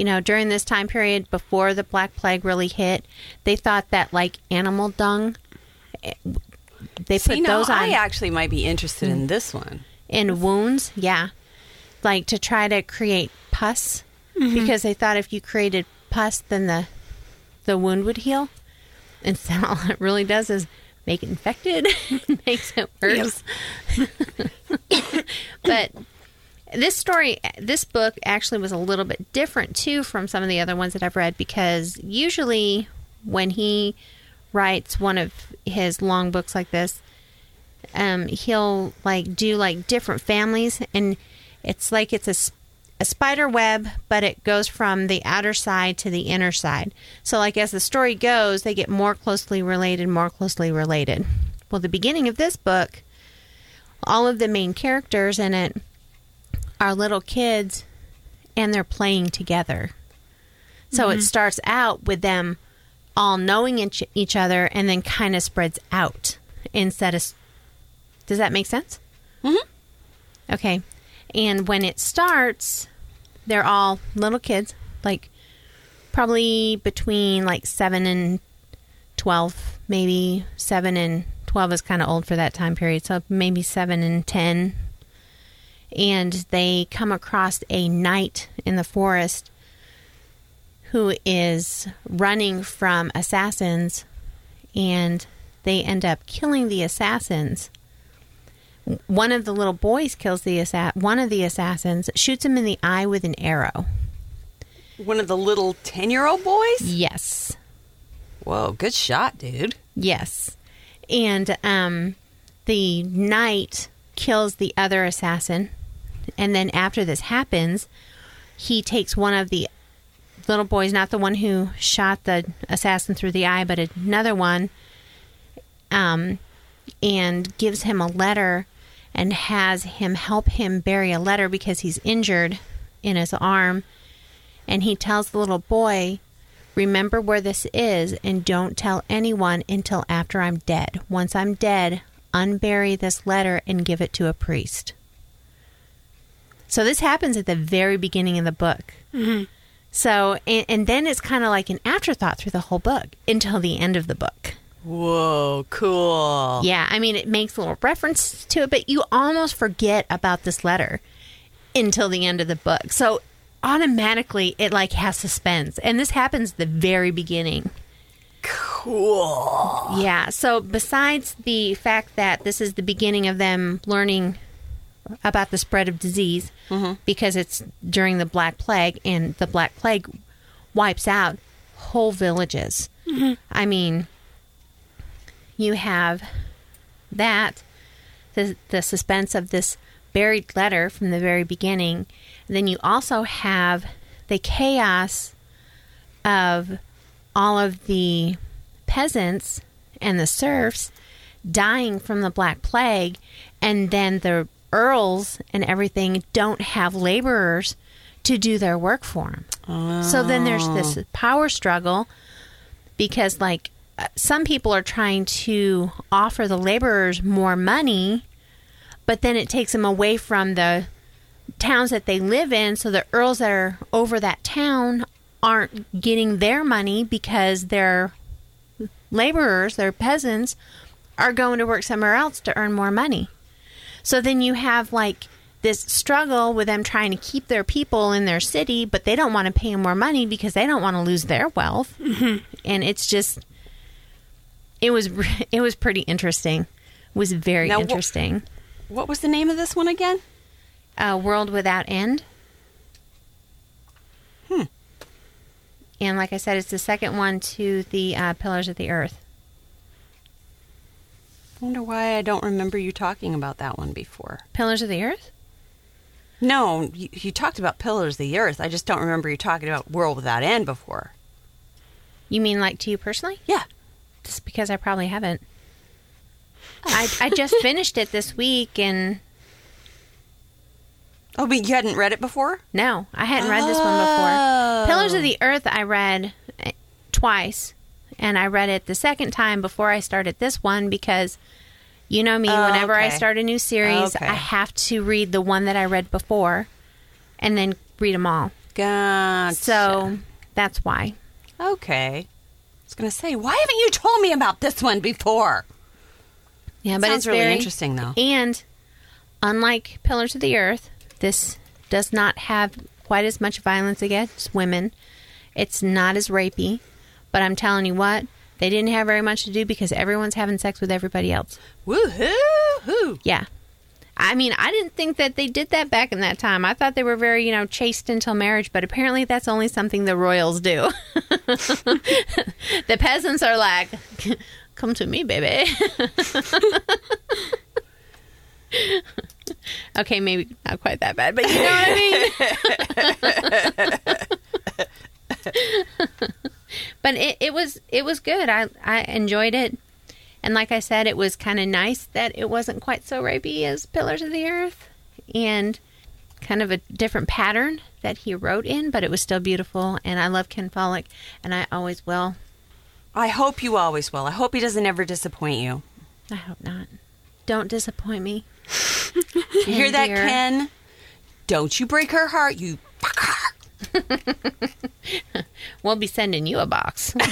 Speaker 4: You know, during this time period before the Black Plague really hit, they thought that like animal dung, eh, they put
Speaker 3: See, now
Speaker 4: those on
Speaker 3: I actually might be interested in this one.
Speaker 4: in wounds. Yeah. Like to try to create pus because they thought if you created pus, then the the wound would heal. And so all it really does is make it infected, makes it worse. but this story, this book actually was a little bit different too from some of the other ones that I've read because usually when he writes one of his long books like this, um, he'll like do like different families, and it's like it's a a spider web, but it goes from the outer side to the inner side. So, like as the story goes, they get more closely related, more closely related. Well, the beginning of this book, all of the main characters in it are little kids, and they're playing together. So it starts out with them all knowing each, each other, and then kind of spreads out instead of does that make sense? Mm-hmm. Okay. And when it starts, they're all little kids, like probably between like 7 and 12, maybe 7 and 12 is kind of old for that time period. So maybe 7 and 10. And they come across a knight in the forest who is running from assassins and they end up killing the assassins one of the little boys kills the assa- one of the assassins, shoots him in the eye with an arrow.
Speaker 3: One of the little 10 year old boys?
Speaker 4: Yes.
Speaker 3: Whoa, good shot, dude.
Speaker 4: Yes. And um the knight kills the other assassin. And then after this happens, he takes one of the little boys, not the one who shot the assassin through the eye, but another one, um, and gives him a letter and has him help him bury a letter because he's injured in his arm. And he tells the little boy, Remember where this is and don't tell anyone until after I'm dead. Once I'm dead, unbury this letter and give it to a priest. So this happens at the very beginning of the book. Mm-hmm. So, and, and then it's kind of like an afterthought through the whole book until the end of the book.
Speaker 3: Whoa, cool.
Speaker 4: Yeah, I mean, it makes a little reference to it, but you almost forget about this letter until the end of the book. So automatically, it like has suspense, and this happens at the very beginning.
Speaker 3: Cool.
Speaker 4: Yeah. So besides the fact that this is the beginning of them learning about the spread of disease, mm-hmm. because it's during the Black Plague, and the Black Plague wipes out whole villages. Mm-hmm. I mean, you have that the the suspense of this buried letter from the very beginning. And then you also have the chaos of all of the peasants and the serfs dying from the Black Plague, and then the earls and everything don't have laborers to do their work for them. So then there's this power struggle because, like, uh, some people are trying to offer the laborers more money, but then it takes them away from the towns that they live in. So the earls that are over that town aren't getting their money because their laborers, their peasants, are going to work somewhere else to earn more money. So then you have like this struggle with them trying to keep their people in their city, but they don't want to pay more money because they don't want to lose their wealth. And it's just, it was it was pretty interesting. It was very
Speaker 3: Now, wh-
Speaker 4: interesting.
Speaker 3: What was the name of this one again?
Speaker 4: uh, World Without End.
Speaker 3: Hmm.
Speaker 4: And like I said, it's the second one to the uh, Pillars of the Earth.
Speaker 3: I wonder why I don't remember you talking about that one before.
Speaker 4: Pillars of the Earth?
Speaker 3: No, you, you talked about Pillars of the Earth. I just don't remember you talking about World Without End before.
Speaker 4: You mean like to you personally?
Speaker 3: Yeah.
Speaker 4: Just because I probably haven't. I, I just finished it this week, and
Speaker 3: Oh, but you hadn't read it before?
Speaker 4: no, I hadn't read this one before. Pillars of the Earth, I read uh, twice, and I read it the second time before I started this one because you know me,
Speaker 3: Oh,
Speaker 4: whenever I start a new series,
Speaker 3: Okay.
Speaker 4: I have to read the one that I read before and then read them all.
Speaker 3: Gotcha.
Speaker 4: So that's why.
Speaker 3: okay. I was going to say, why haven't you told me about this one before?
Speaker 4: Yeah, but
Speaker 3: Sounds
Speaker 4: it's
Speaker 3: really
Speaker 4: very
Speaker 3: interesting, though.
Speaker 4: And unlike Pillars of the Earth, this does not have quite as much violence against women. It's not as rapey, but I'm telling you what, they didn't have very much to do because everyone's having sex with everybody else.
Speaker 3: Woohoo! Hoo.
Speaker 4: Yeah. I mean, I didn't think that they did that back in that time. I thought they were very, you know, chaste until marriage, but apparently that's only something the royals do. the peasants are like, come to me, baby. okay, maybe not quite that bad, but you know what I mean? but it, it was it was good. I I enjoyed it. And like I said, it was kind of nice that it wasn't quite so rapey as Pillars of the Earth and kind of a different pattern that he wrote in, but it was still beautiful. And I love Ken Follett, and I always will.
Speaker 3: I hope you always will. I hope he doesn't ever disappoint you.
Speaker 4: I hope not. Don't disappoint me.
Speaker 3: You hear that,
Speaker 4: dear.
Speaker 3: Ken? Don't you break her heart, you fucker.
Speaker 4: We'll be sending you a box.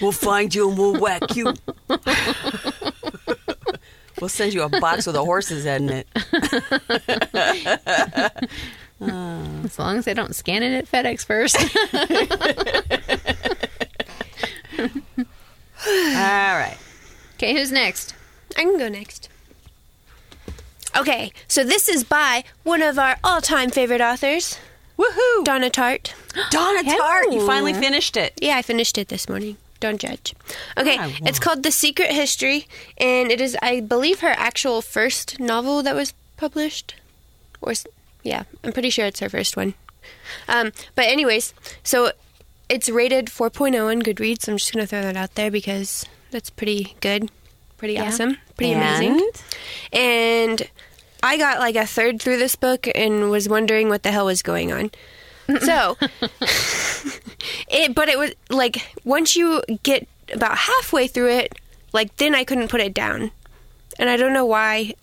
Speaker 3: We'll find you and we'll whack you. we'll send you a box with a horse's head in it.
Speaker 4: as long as they don't scan it at FedEx first.
Speaker 3: All right.
Speaker 4: okay, who's next?
Speaker 2: I can go next. Okay, so this is by one of our all-time favorite authors,
Speaker 3: Woohoo!
Speaker 2: Donna Tartt.
Speaker 3: Donna Tartt, you finally finished it.
Speaker 2: Yeah, I finished it this morning. Don't judge. Okay,
Speaker 3: I
Speaker 2: it's called The Secret History, and it is, I believe, her actual first novel that was published. Or, yeah, I'm pretty sure it's her first one. Um, but anyways, so it's rated 4.0 on Goodreads. I'm just gonna throw that out there because that's pretty good, pretty
Speaker 4: Yeah.
Speaker 2: awesome, pretty
Speaker 3: And?
Speaker 2: amazing. And I got like a third through this book and was wondering what the hell was going on. So, it but it was like once you get about halfway through it, like then I couldn't put it down. And I don't know why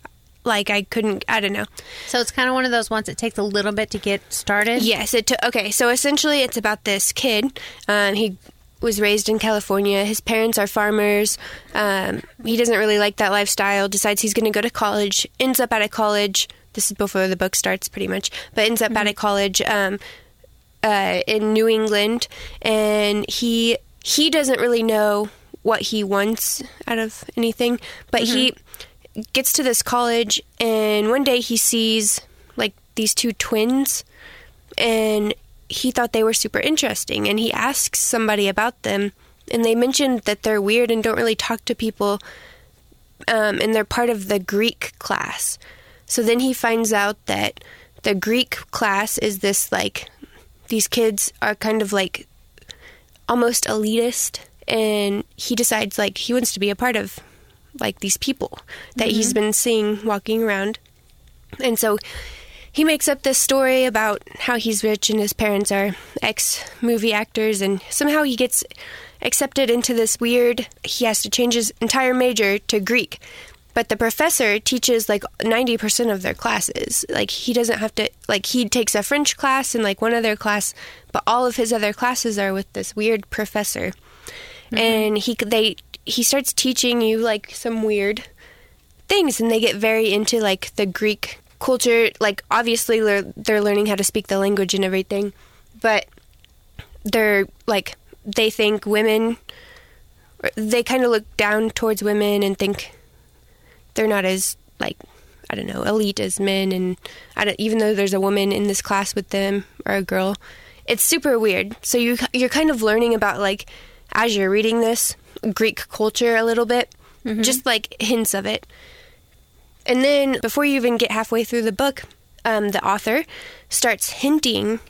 Speaker 2: like I couldn't I don't know.
Speaker 4: So it's kind of one of those ones that takes a little bit to get started.
Speaker 2: Yes, it took. Okay, so essentially, it's about this kid. Um, he was raised in California. His parents are farmers. Um, he doesn't really like that lifestyle. Decides he's going to go to college. Ends up at a college. This is before the book starts, pretty much. But ends up at a college um, uh, in New England, and he he doesn't really know what he wants out of anything. But he gets to this college, and one day he sees like these two twins and he thought they were super interesting and he asks somebody about them and they mentioned that they're weird and don't really talk to people um, and they're part of the Greek class. So then he finds out that the Greek class is this like these kids are kind of like almost elitist, and he decides like he wants to be a part of like these people that he's been seeing walking around, and so he makes up this story about how he's rich and his parents are ex movie actors, and somehow he gets accepted into this weird. He has to change his entire major to Greek. But the professor teaches like 90% of their classes. Like he doesn't have to like he takes a French class and like one other class, but all of his other classes are with this weird professor. Mm-hmm. And he they he starts teaching you like some weird things and they get very into like the Greek culture. Like obviously they're they're learning how to speak the language and everything, but they're like they think women they kind of look down towards women and think they're not as like I don't know elite as men and I don't, even though there's a woman in this class with them or a girl it's super weird so you you're kind of learning about like as you're reading this Greek culture a little bit mm-hmm. just like hints of it and then before you even get halfway through the book um, the author starts hinting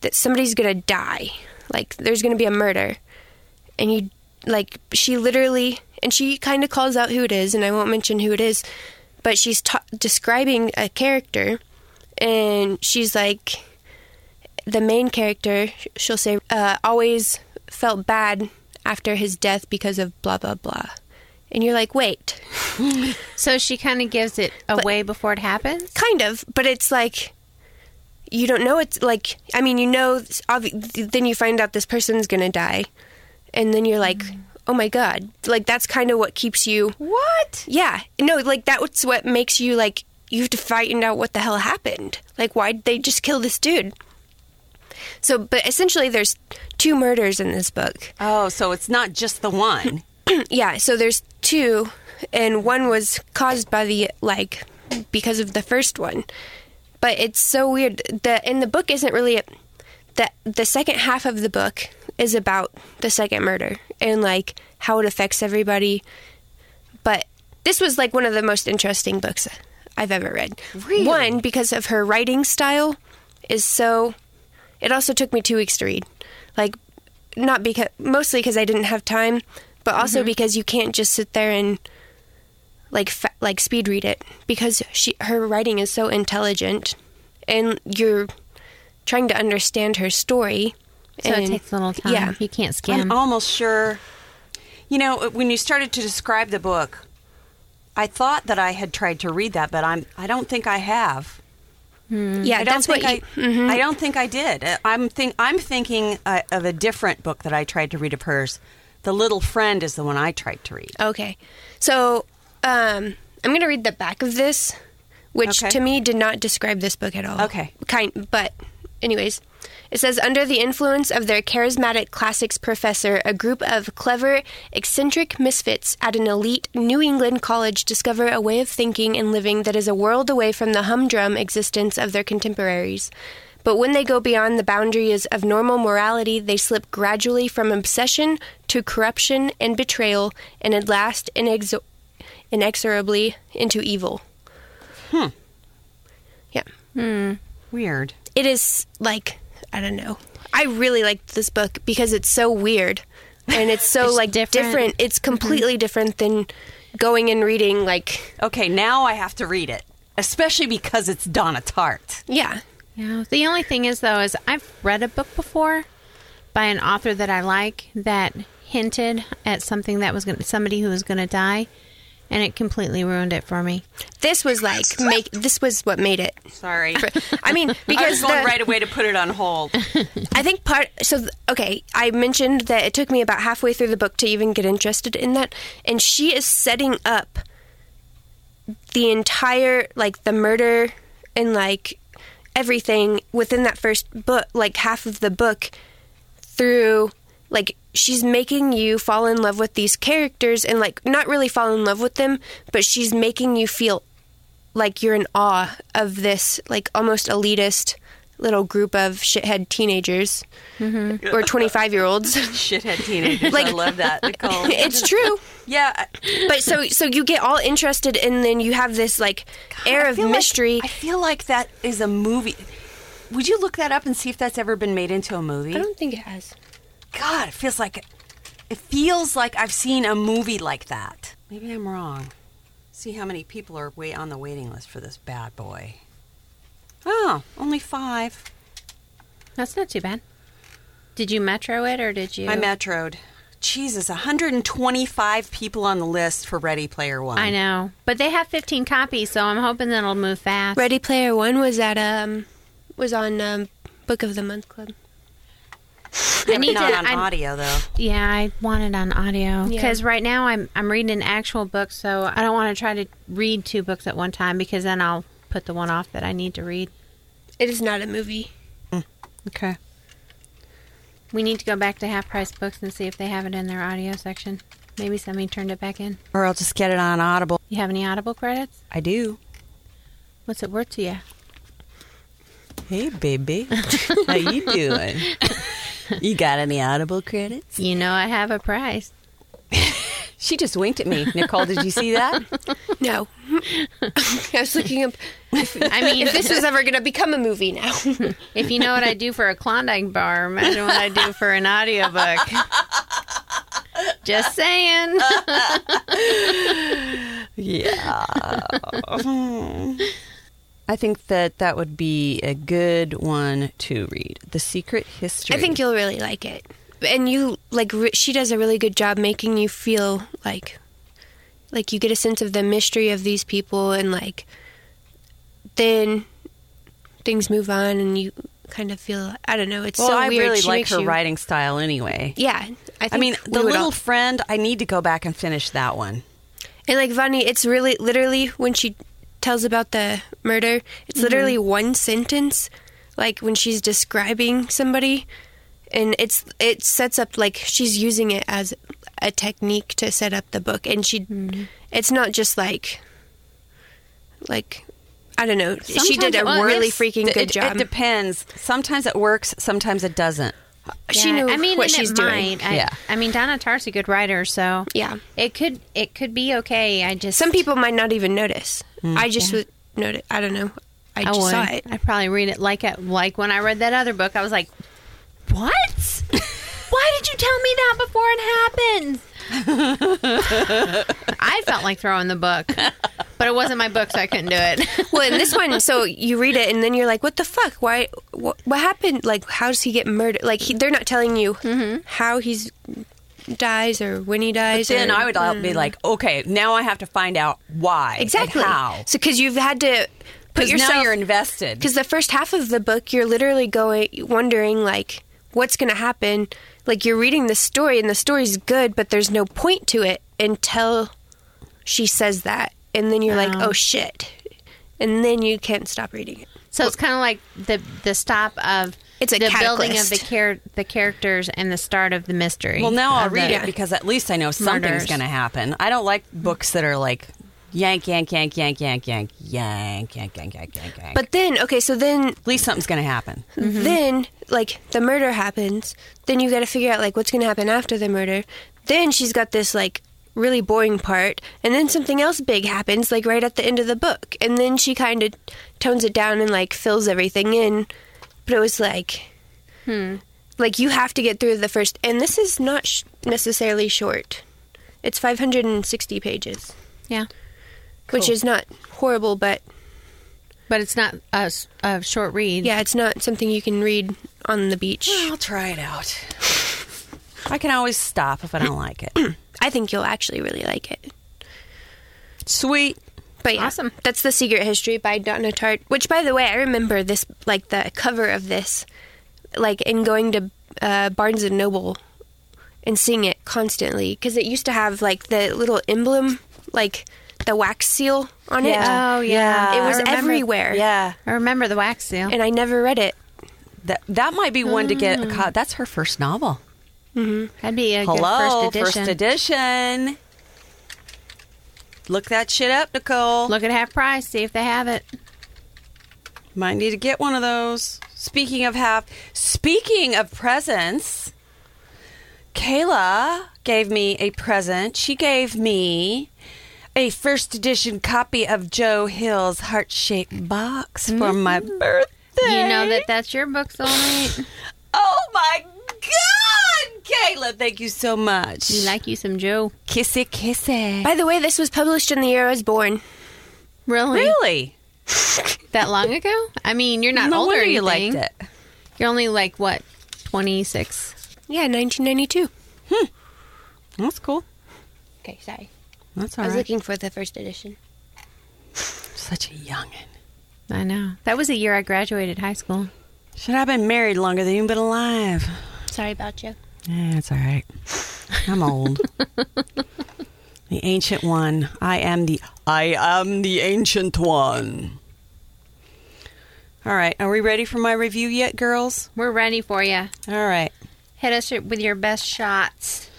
Speaker 2: that somebody's gonna die. Like there's gonna be a murder. And you like she literally and she kind of calls out who it is and i won't mention who it is but she's ta- describing a character and she's like the main character she'll say uh, always felt bad after his death because of blah blah blah and you're like wait.
Speaker 4: So she kind of gives it away before it happens.
Speaker 2: kind of but it's like you don't know it's like i mean you know obvi- then you find out this person's gonna die. And then you're like mm. oh my god. Like that's kind of what keeps you
Speaker 3: What?
Speaker 2: yeah. No like that's what makes you like you have to find out what the hell happened. Like why'd they just kill this dude? So but essentially there's two murders in this book.
Speaker 3: Oh, so it's not just the one.
Speaker 2: yeah, so there's two, and one was caused by the like because of the first one. But it's so weird. The in the book isn't really the the second half of the book is about the second murder and like how it affects everybody. But this was like one of the most interesting books I've ever read.
Speaker 3: Really?
Speaker 2: One because of her writing style is so. It also took me two weeks to read, like not because mostly because I didn't have time, but also because you can't just sit there and like fa- like speed read it because she her writing is so intelligent, and you're trying to understand her story.
Speaker 4: So
Speaker 2: and,
Speaker 4: it takes a little time.
Speaker 2: Yeah,
Speaker 4: You can't skim.
Speaker 3: I'm almost sure. You know, when you started to describe the book, I thought that I had tried to read that, but I'm I don't think I have.
Speaker 2: yeah.
Speaker 3: I don't
Speaker 2: that's what
Speaker 3: think
Speaker 2: you.
Speaker 3: I,
Speaker 2: Mhm.
Speaker 3: I don't think I did. Uh, I'm think I'm thinking uh, of a different book that I tried to read of hers. The Little Friend is the one I tried to read.
Speaker 2: Okay. So, um, I'm going to read the back of this, which
Speaker 3: Okay.
Speaker 2: to me did not describe this book at all.
Speaker 3: Okay.
Speaker 2: Kind, but, anyways, it says under the influence of their charismatic classics professor, a group of clever, eccentric misfits at an elite New England college discover a way of thinking and living that is a world away from the humdrum existence of their contemporaries. But when they go beyond the boundaries of normal morality, they slip gradually from obsession to corruption and betrayal, and at last inexo- inexorably into evil.
Speaker 3: Hmm.
Speaker 2: Yeah. Hmm.
Speaker 3: Weird.
Speaker 2: It is like, I don't know. I really liked this book because it's so weird. And it's so
Speaker 4: It's
Speaker 2: like
Speaker 4: different.
Speaker 2: different. It's completely different than going and reading like
Speaker 3: Okay, now I have to read it, especially because it's Donna Tartt.
Speaker 2: yeah.
Speaker 4: Yeah. The only thing is, though, is I've read a book before by an author that I like that hinted at something that was going to somebody who was going to die, and it completely ruined it for me.
Speaker 2: This was like make this was what made it.
Speaker 3: Sorry.
Speaker 2: I mean,
Speaker 3: I
Speaker 2: because
Speaker 3: was going
Speaker 2: the-
Speaker 3: right away to put it on hold.
Speaker 2: I think part so okay, I mentioned that it took me about halfway through the book to even get interested in that and she is setting up the entire like the murder and like everything within that first book, like half of the book through like she's making you fall in love with these characters and like not really fall in love with them, but she's making you feel like you're in awe of this like almost elitist little group of shithead teenagers mm-hmm. or 25 year olds.
Speaker 3: Shithead teenagers.
Speaker 2: Like-
Speaker 3: I love that, Nicole.
Speaker 2: it's true.
Speaker 3: yeah.
Speaker 2: But so so you get all interested and then you have this like air
Speaker 3: I
Speaker 2: of
Speaker 3: feel like-
Speaker 2: mystery.
Speaker 3: I feel like that is a movie. Would you look that up and see if that's ever been made into a movie?
Speaker 2: I don't think it has.
Speaker 3: God, it feels like it feels like I've seen a movie like that. Maybe I'm wrong. See how many people are wait on the waiting list for this bad boy. Oh, only five.
Speaker 4: That's not too bad. Did you metro it or did you?
Speaker 3: I metroed. Jesus, 125 people on the list for Ready Player One.
Speaker 4: I know, but they have 15 copies, so I'm hoping that it'll move fast.
Speaker 2: Ready Player One was at um was on um, Book of the Month Club.
Speaker 4: I need
Speaker 3: Not
Speaker 4: to.
Speaker 3: on
Speaker 4: I,
Speaker 3: audio though.
Speaker 4: yeah, I want it on audio
Speaker 2: Yeah.
Speaker 4: because right now I'm I'm reading an actual book, so I don't want to try to read two books at one time because then I'll put the one off that I need to read.
Speaker 2: It is not a movie. Mm.
Speaker 3: Okay.
Speaker 4: We need to go back to half price books and see if they have it in their audio section. Maybe somebody turned it back in.
Speaker 3: Or I'll just get it on Audible.
Speaker 4: You have any Audible credits?
Speaker 3: I do.
Speaker 4: What's it worth to you?
Speaker 3: Hey, baby. How you doing? you got any Audible credits?
Speaker 4: You know I have a price.
Speaker 3: She just winked at me. Nicole, did you see that?
Speaker 2: No. I was looking up
Speaker 4: I mean,
Speaker 2: if this was ever going to become a movie now.
Speaker 4: if you know what I do for a Klondike bar, imagine what I do for an audiobook. Just saying.
Speaker 3: Yeah. I think that that would be a good one to read. The Secret History.
Speaker 2: I think you'll really like it. And you like re- she does a really good job making you feel like like you get a sense of the mystery of these people and like then things move on and you kind of feel I don't know, it's
Speaker 3: Well,
Speaker 2: so
Speaker 3: I
Speaker 2: weird.
Speaker 3: really
Speaker 2: She
Speaker 3: like her
Speaker 2: you-
Speaker 3: writing style anyway.
Speaker 2: Yeah. I, think
Speaker 3: I mean, The Little
Speaker 2: all-
Speaker 3: Friend, I need to go back and finish that one.
Speaker 2: And like Vonnie, it's really literally when she tells about the murder, it's
Speaker 3: Mm-hmm.
Speaker 2: literally one sentence, like when she's describing somebody, and it's it sets up like she's using it as a technique to set up the book, and she,
Speaker 3: Mm-hmm.
Speaker 2: it's not just like, like. I don't know. she did a
Speaker 3: it works.
Speaker 2: really freaking good
Speaker 3: it,
Speaker 2: job.
Speaker 3: It depends. Sometimes it works, sometimes it doesn't.
Speaker 2: she knew
Speaker 4: I mean,
Speaker 2: what
Speaker 4: and
Speaker 2: she's doing.
Speaker 4: might. I,
Speaker 3: Yeah.
Speaker 4: I mean, Donna Tartt's a good writer, so
Speaker 2: Yeah.
Speaker 4: it could it could be okay. I just
Speaker 2: Some people might not even notice.
Speaker 3: Mm.
Speaker 2: I just would notice. I don't know. I
Speaker 4: I
Speaker 2: just
Speaker 4: would.
Speaker 2: saw it.
Speaker 4: I probably read it like it like when I read that other book. I was like, "What? Why did you tell me that before it happened?" I felt like throwing the book, but it wasn't my book, so I couldn't do it.
Speaker 2: Well, in this one, so you read it and then you're like, "What the fuck? Why? What, what happened? Like, how does he get murdered? Like, he, they're not telling you mm-hmm. how he's dies or when he dies."
Speaker 3: Then
Speaker 2: or,
Speaker 3: I would all be mm. like, okay, now I have to find out why. and
Speaker 2: exactly
Speaker 3: how.
Speaker 2: So, because you've had to put
Speaker 3: Because
Speaker 2: yourself.
Speaker 3: now you're invested.
Speaker 2: Because the first half of the book, you're literally going wondering like, what's going to happen. Like you're reading the story and the story's good, but there's no point to it until she says that, and then you're like,
Speaker 4: Oh.
Speaker 2: oh shit, and then you can't stop reading it.
Speaker 4: So it's kind of like the the stop of
Speaker 2: It's a
Speaker 4: the building of the
Speaker 2: catalyst.
Speaker 4: char- the characters and the start of the mystery.
Speaker 3: Well, now I'll read
Speaker 4: the-
Speaker 3: it because at least I know something's going to happen. I don't like books that are like yank, yank, yank, yank, yank, yank, yank, yank, yank, yank, yank, yank.
Speaker 2: But then, okay, so then
Speaker 3: at least something's going to happen.
Speaker 2: then like the murder happens then you got to figure out like what's going to happen after the murder then she's got this like really boring part and then something else big happens like right at the end of the book and then she kind of tones it down and like fills everything in but it was like like you have to get through the first and this is not sh- necessarily short it's 560 pages
Speaker 4: yeah,
Speaker 2: which is not horrible but
Speaker 4: but it's not a short read.
Speaker 2: yeah it's not something you can read on the beach
Speaker 3: I'll try it out. I can always stop if I don't like it.
Speaker 2: i think you'll actually really like it
Speaker 3: Sweet.
Speaker 2: But yeah,
Speaker 4: Awesome.
Speaker 2: That's the Secret History by Donna Tartt. Which, by the way, I remember this, like the cover of this, like in going to uh, Barnes and Noble and seeing it constantly because it used to have like the little emblem, like the wax seal on it.
Speaker 4: Oh, yeah.
Speaker 2: It was
Speaker 4: remember-
Speaker 2: everywhere.
Speaker 3: Yeah.
Speaker 4: I remember the wax seal.
Speaker 2: and I never read it.
Speaker 3: That that might be one to get a co- That's her first novel. Mm-hmm.
Speaker 4: That'd be a
Speaker 3: Hello,
Speaker 4: good first edition.
Speaker 3: First edition. Look that shit up, Nicole.
Speaker 4: Look at half price. See if they have it.
Speaker 3: Might need to get one of those. speaking of half, speaking of presents, Kayla gave me a present. She gave me a first edition copy of Joe Hill's heart shaped box for my birthday.
Speaker 4: You know that that's your book, soulmate.
Speaker 3: Oh my God, Kayla! Thank you so much.
Speaker 4: You like you some Joe?
Speaker 3: kissy kissy?
Speaker 2: By the way, this was published in the year I was born.
Speaker 4: Really?
Speaker 3: Really?
Speaker 4: That long ago? I mean, you're not
Speaker 3: no
Speaker 4: older. or
Speaker 3: wonder you liked it.
Speaker 4: You're only like what, 26?
Speaker 2: Yeah, 1992. Hmm.
Speaker 3: That's cool.
Speaker 2: Okay, sorry.
Speaker 3: That's
Speaker 2: I was
Speaker 3: right.
Speaker 2: looking for the first edition.
Speaker 3: Such a youngin.
Speaker 4: I know. That was the year I graduated high school.
Speaker 3: Should I have been married longer than you've been alive.
Speaker 2: Sorry about you.
Speaker 3: Yeah, it's all right. I'm old. the ancient one. I am the I am the ancient one. All right, are we ready for my review yet, girls?
Speaker 4: We're ready for you.
Speaker 3: All right.
Speaker 4: Hit us with your best shots.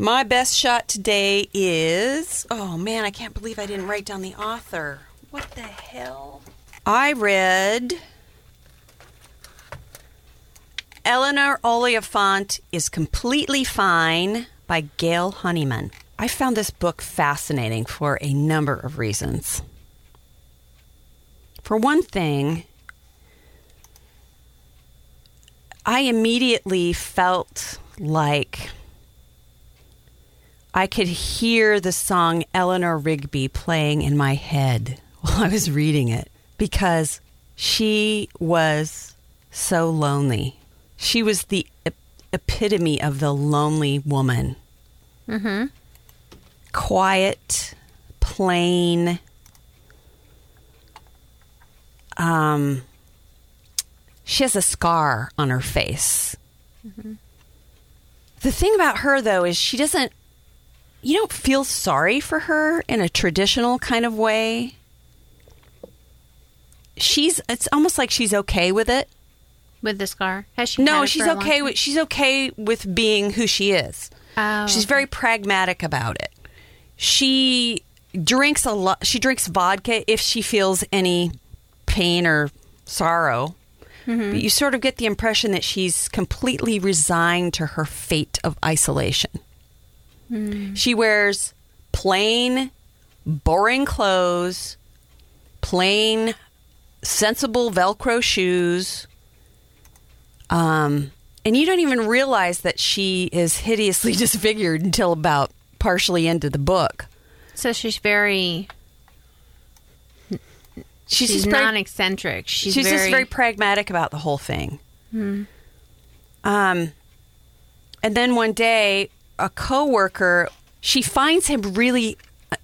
Speaker 3: My best shot today is Oh man, I can't believe I didn't write down the author. What the hell? I read Eleanor Oliphant is Completely Fine by Gail Honeyman. I found this book fascinating for a number of reasons. For one thing, I immediately felt like I could hear the song Eleanor Rigby playing in my head while I was reading it because she was so lonely. She was the ep- epitome of the lonely woman.
Speaker 4: Mm-hmm.
Speaker 3: Quiet, plain. Um, she has a scar on her face. The thing about her, though, is she doesn't you don't feel sorry for her in a traditional kind of way. She's it's almost like she's okay with it.
Speaker 4: With the scar. Has she
Speaker 3: No, she's
Speaker 4: for a long
Speaker 3: okay with she's okay with being who she is.
Speaker 4: Oh,
Speaker 3: She's very pragmatic about it. She drinks a lot she drinks vodka if she feels any pain or sorrow.
Speaker 4: Mm-hmm.
Speaker 3: But you sort of get the impression that she's completely resigned to her fate of isolation.
Speaker 4: Mm.
Speaker 3: She wears plain, boring clothes, plain, sensible Velcro shoes. Um, and you don't even realize that she is hideously disfigured until about partially into the book.
Speaker 4: So she's very.
Speaker 3: She's,
Speaker 4: She's,
Speaker 3: just very,
Speaker 4: non-eccentric. She's,
Speaker 3: she's
Speaker 4: very,
Speaker 3: just very pragmatic about the whole thing. Um, and then one day, a coworker, she finds him really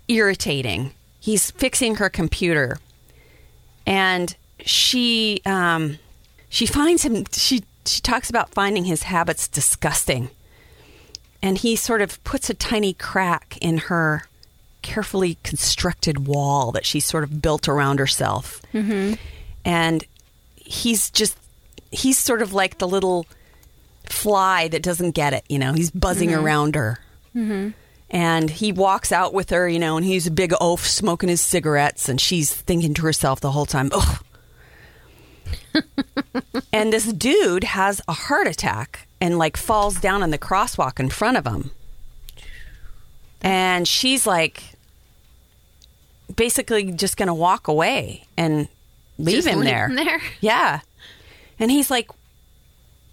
Speaker 3: irritating. He's fixing her computer, and she um, she finds him. She she talks about finding his habits disgusting, and he sort of puts a tiny crack in her carefully constructed wall that she sort of built around herself. Mm-hmm. And he's just, he's sort of like the little fly that doesn't get it, you know, he's buzzing around her. Mm-hmm. And he walks out with her, you know, and he's a big oaf smoking his cigarettes, and she's thinking to herself the whole time, ugh. and this dude has a heart attack and like falls down in the crosswalk in front of him. And she's like, basically just going to walk away and leave him there.
Speaker 4: him there?
Speaker 3: Yeah. And he's like,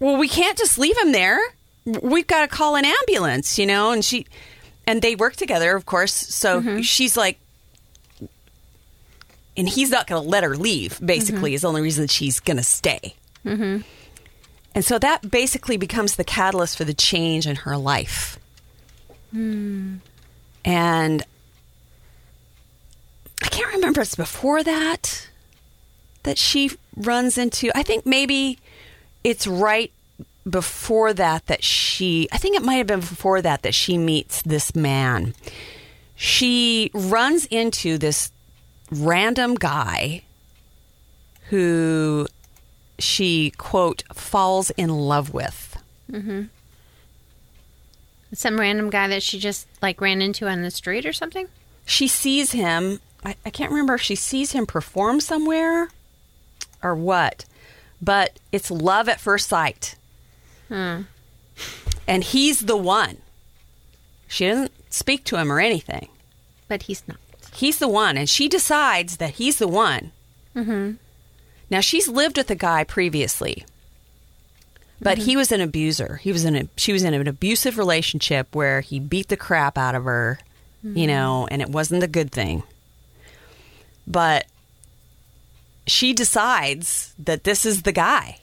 Speaker 3: well, we can't just leave him there. We've got to call an ambulance, you know? And she, and they work together, of course. So mm-hmm. she's like, and he's not going to let her leave, basically, mm-hmm. is the only reason she's going to stay. Mm-hmm. And so that basically becomes the catalyst for the change in her life. Hmm. And I can't remember if it's before that that she runs into. I think maybe it's right before that that she. I think it might have been before that that she meets this man. She runs into this random guy who she quote falls in love with. Mm-hmm.
Speaker 4: Some random guy that she just like ran into on the street or something.
Speaker 3: she sees him. I, I can't remember if she sees him perform somewhere or what, but it's love at first sight.
Speaker 4: Hmm.
Speaker 3: And he's the one. She doesn't speak to him or anything.
Speaker 4: But he's not.
Speaker 3: He's the one, and she decides that he's the one. Mm-hmm. Now she's lived with a guy previously, but he was an abuser. He was in a she was in an abusive relationship where he beat the crap out of her, you know, and it wasn't a good thing. But she decides that this is the guy.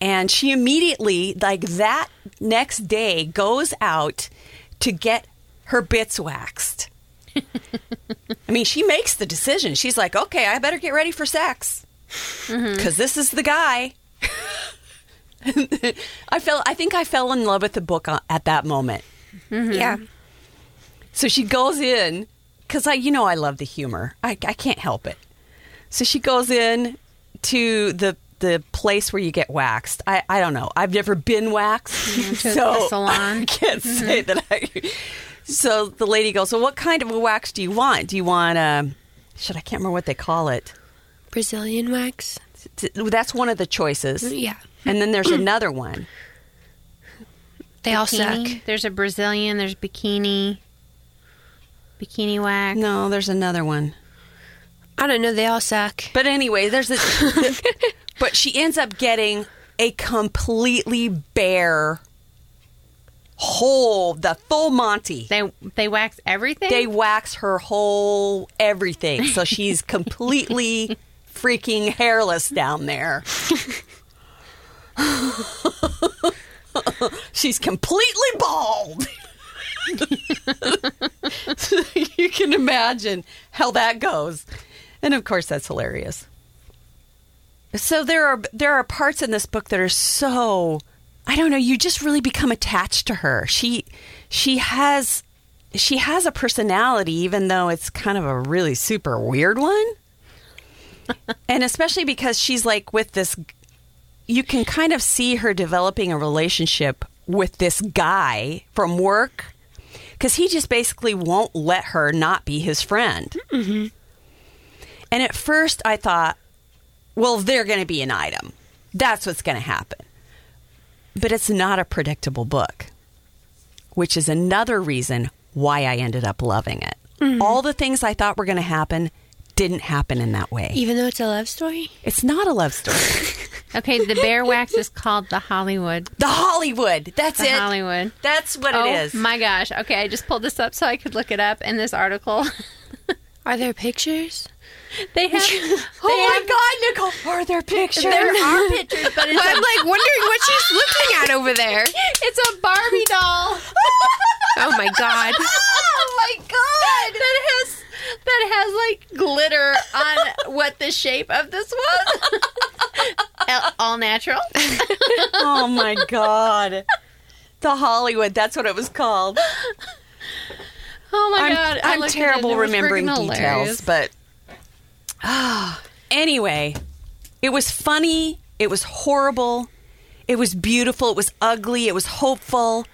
Speaker 3: And she immediately, like that next day, goes out to get her bits waxed. I mean, she makes the decision. She's like, okay, I better get ready for sex because this is the guy. I felt. I think I fell in love with the book uh, at that moment.
Speaker 2: Yeah.
Speaker 3: So she goes in because I, you know, I love the humor. I, I can't help it. So she goes in to the the place where you get waxed. I, I don't know. I've never been waxed,
Speaker 4: to
Speaker 3: so
Speaker 4: the salon.
Speaker 3: I can't mm-hmm. say that I. So the lady goes, "So what kind of a wax do you want? Do you want uh, a? Should I can't remember what they call it.
Speaker 2: Brazilian wax.
Speaker 3: That's one of the choices.
Speaker 2: Mm, yeah.
Speaker 3: And then there's another one.
Speaker 2: They all suck.
Speaker 4: There's a Brazilian. There's bikini. Bikini wax.
Speaker 3: No, there's another one.
Speaker 2: I don't know. They all suck.
Speaker 3: But anyway, there's a. but she ends up getting a completely bare whole, the full Monty.
Speaker 4: They they wax everything.
Speaker 3: They wax her whole everything, so she's completely freaking hairless down there. she's completely bald. you can imagine how that goes. And of course that's hilarious. So there are there are parts in this book that are so I don't know, you just really become attached to her. She she has she has a personality even though it's kind of a really super weird one. and especially because she's like with this you can kind of see her developing a relationship with this guy from work because he just basically won't let her not be his friend. Mm-hmm. And at first, I thought, well, they're going to be an item. That's what's going to happen. But it's not a predictable book, which is another reason why I ended up loving it. Mm-hmm. All the things I thought were going to happen didn't happen in that way.
Speaker 2: Even though it's a love story.
Speaker 3: It's not a love story.
Speaker 4: Okay, the bear wax is called the Hollywood.
Speaker 3: the Hollywood. That's
Speaker 4: The
Speaker 3: it.
Speaker 4: Hollywood.
Speaker 3: That's what
Speaker 4: oh
Speaker 3: it is.
Speaker 4: my gosh. Okay, I just pulled this up so I could look it up in this article.
Speaker 2: Are there pictures?
Speaker 4: They have.
Speaker 3: oh my God, Nicole! Are there pictures?
Speaker 4: There are pictures, but it's
Speaker 2: I'm
Speaker 4: a,
Speaker 2: like wondering what she's looking at over there.
Speaker 4: it's a Barbie doll
Speaker 2: Oh my god.
Speaker 3: oh my God!
Speaker 4: that has that has like glitter on what the shape of this was. All- natural.
Speaker 3: oh my god. The Hollywood, that's what it was called.
Speaker 4: Oh my
Speaker 3: I'm,
Speaker 4: god!
Speaker 3: I'm
Speaker 4: looked at it
Speaker 3: terrible
Speaker 4: and it was
Speaker 3: remembering details, but anyway, it was funny, it was horrible, it was beautiful, it was ugly, it was hopeful.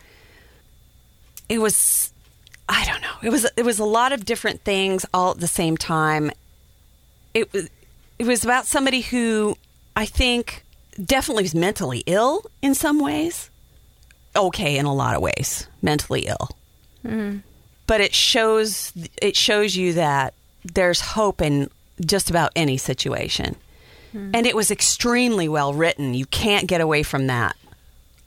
Speaker 3: It was I don't know. It was it was a lot of different things all at the same time. It was it was about somebody who I think definitely was mentally ill in some ways. Okay, in a lot of ways, mentally ill. Mm-hmm. But it shows it shows you that there's hope in just about any situation. And it was extremely well written. You can't get away from that.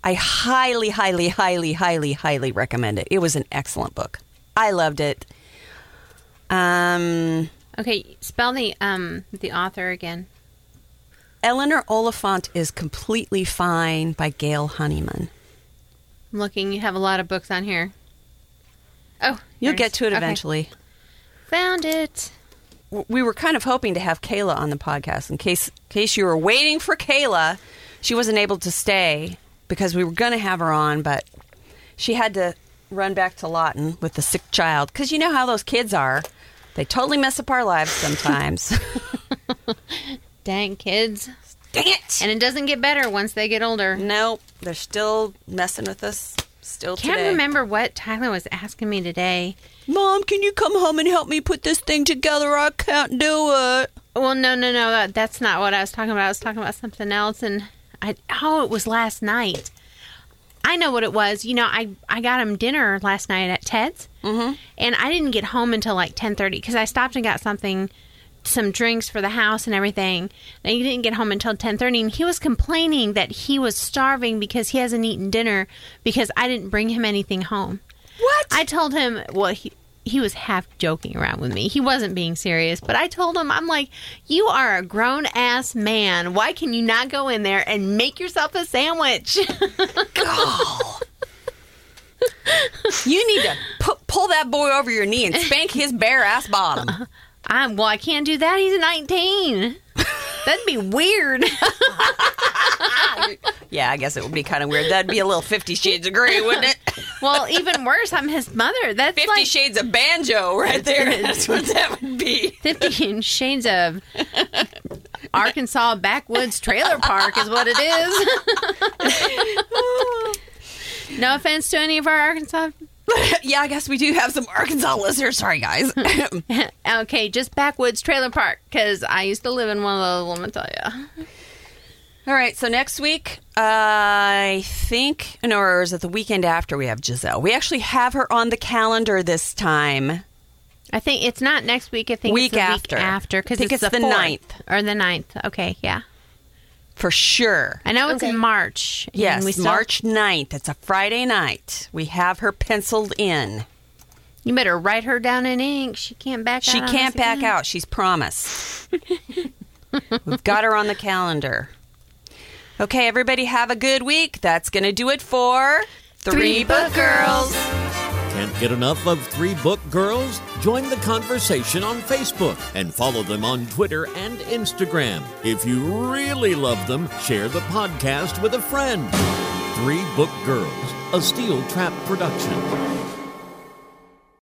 Speaker 3: I highly, highly, highly, highly, highly recommend it. It was an excellent book. I loved it. Um,
Speaker 4: Okay, spell the um the author again.
Speaker 3: Eleanor Oliphant is completely fine by Gail Honeyman.
Speaker 4: I'm looking. You have a lot of books on here. Oh,
Speaker 3: You'll get to it
Speaker 4: okay.
Speaker 3: eventually.
Speaker 4: Found it.
Speaker 3: We were kind of hoping to have Kayla on the podcast in case in case you were waiting for Kayla. She wasn't able to stay because we were going to have her on, but she had to run back to Lawton with the sick child because you know how those kids are. They totally mess up our lives sometimes.
Speaker 4: Dang kids.
Speaker 3: Dang it!
Speaker 4: And it doesn't get better once they get older.
Speaker 3: Nope, they're still messing with us. Still
Speaker 4: Can't
Speaker 3: today.
Speaker 4: remember what Tyler was asking me today.
Speaker 3: Mom, can you come home and help me put this thing together? I can't do it.
Speaker 4: Well, no, no, no. That, that's not what I was talking about. I was talking about something else, and I oh, it was last night. I know what it was. You know, I I got him dinner last night at Ted's, mm-hmm. and I didn't get home until like ten thirty because I stopped and got something, some drinks for the house and everything. And he didn't get home until ten thirty, and he was complaining that he was starving because he hasn't eaten dinner because I didn't bring him anything home.
Speaker 3: What?
Speaker 4: I told him, well, he, he was half joking around with me. He wasn't being serious, but I told him, I'm like, you are a grown ass man. Why can you not go in there and make yourself a sandwich?
Speaker 3: you need to pu- pull that boy over your knee and spank his bare ass bottom.
Speaker 4: I'm, well, I can't do that. He's 19. That'd be weird.
Speaker 3: Yeah, I guess it would be kind of weird. That'd be a little Fifty Shades of Grey, wouldn't it?
Speaker 4: well, even worse, I'm his mother. That's
Speaker 3: Fifty
Speaker 4: like
Speaker 3: Shades of Banjo, right there. That's what that would be.
Speaker 4: 50 shades of Arkansas backwoods trailer park is what it is. no offense to any of our Arkansas.
Speaker 3: yeah, I guess we do have some Arkansas listeners. Sorry, guys.
Speaker 4: Okay, just backwoods trailer park because I used to live in one of those. Let me tell you.
Speaker 3: All right, so next week, I think, no, or is it the weekend after we have Giselle? We actually have her on the calendar this time.
Speaker 4: I think it's not next week. I think
Speaker 3: Week
Speaker 4: it's the
Speaker 3: after.
Speaker 4: week after because
Speaker 3: I think
Speaker 4: it's,
Speaker 3: it's
Speaker 4: the,
Speaker 3: the
Speaker 4: 4th,
Speaker 3: 9th.
Speaker 4: or the 9th. Okay, yeah.
Speaker 3: For sure.
Speaker 4: I know it's
Speaker 2: Okay.
Speaker 4: in March. and
Speaker 3: Yes,
Speaker 4: we still-
Speaker 3: March 9th. It's a Friday night. We have her penciled in.
Speaker 4: You better write her down in ink. She can't back
Speaker 3: She
Speaker 4: out. on
Speaker 3: can't
Speaker 4: us
Speaker 3: back
Speaker 4: again.
Speaker 3: out. She's promised. We've got her on the calendar. Okay, everybody have a good week. That's going to do it for Three Book Girls.
Speaker 5: Can't get enough of Three Book Girls? Join the conversation on Facebook and follow them on Twitter and Instagram. If you really love them, share the podcast with a friend. Three Book Girls, a Steel Trap production.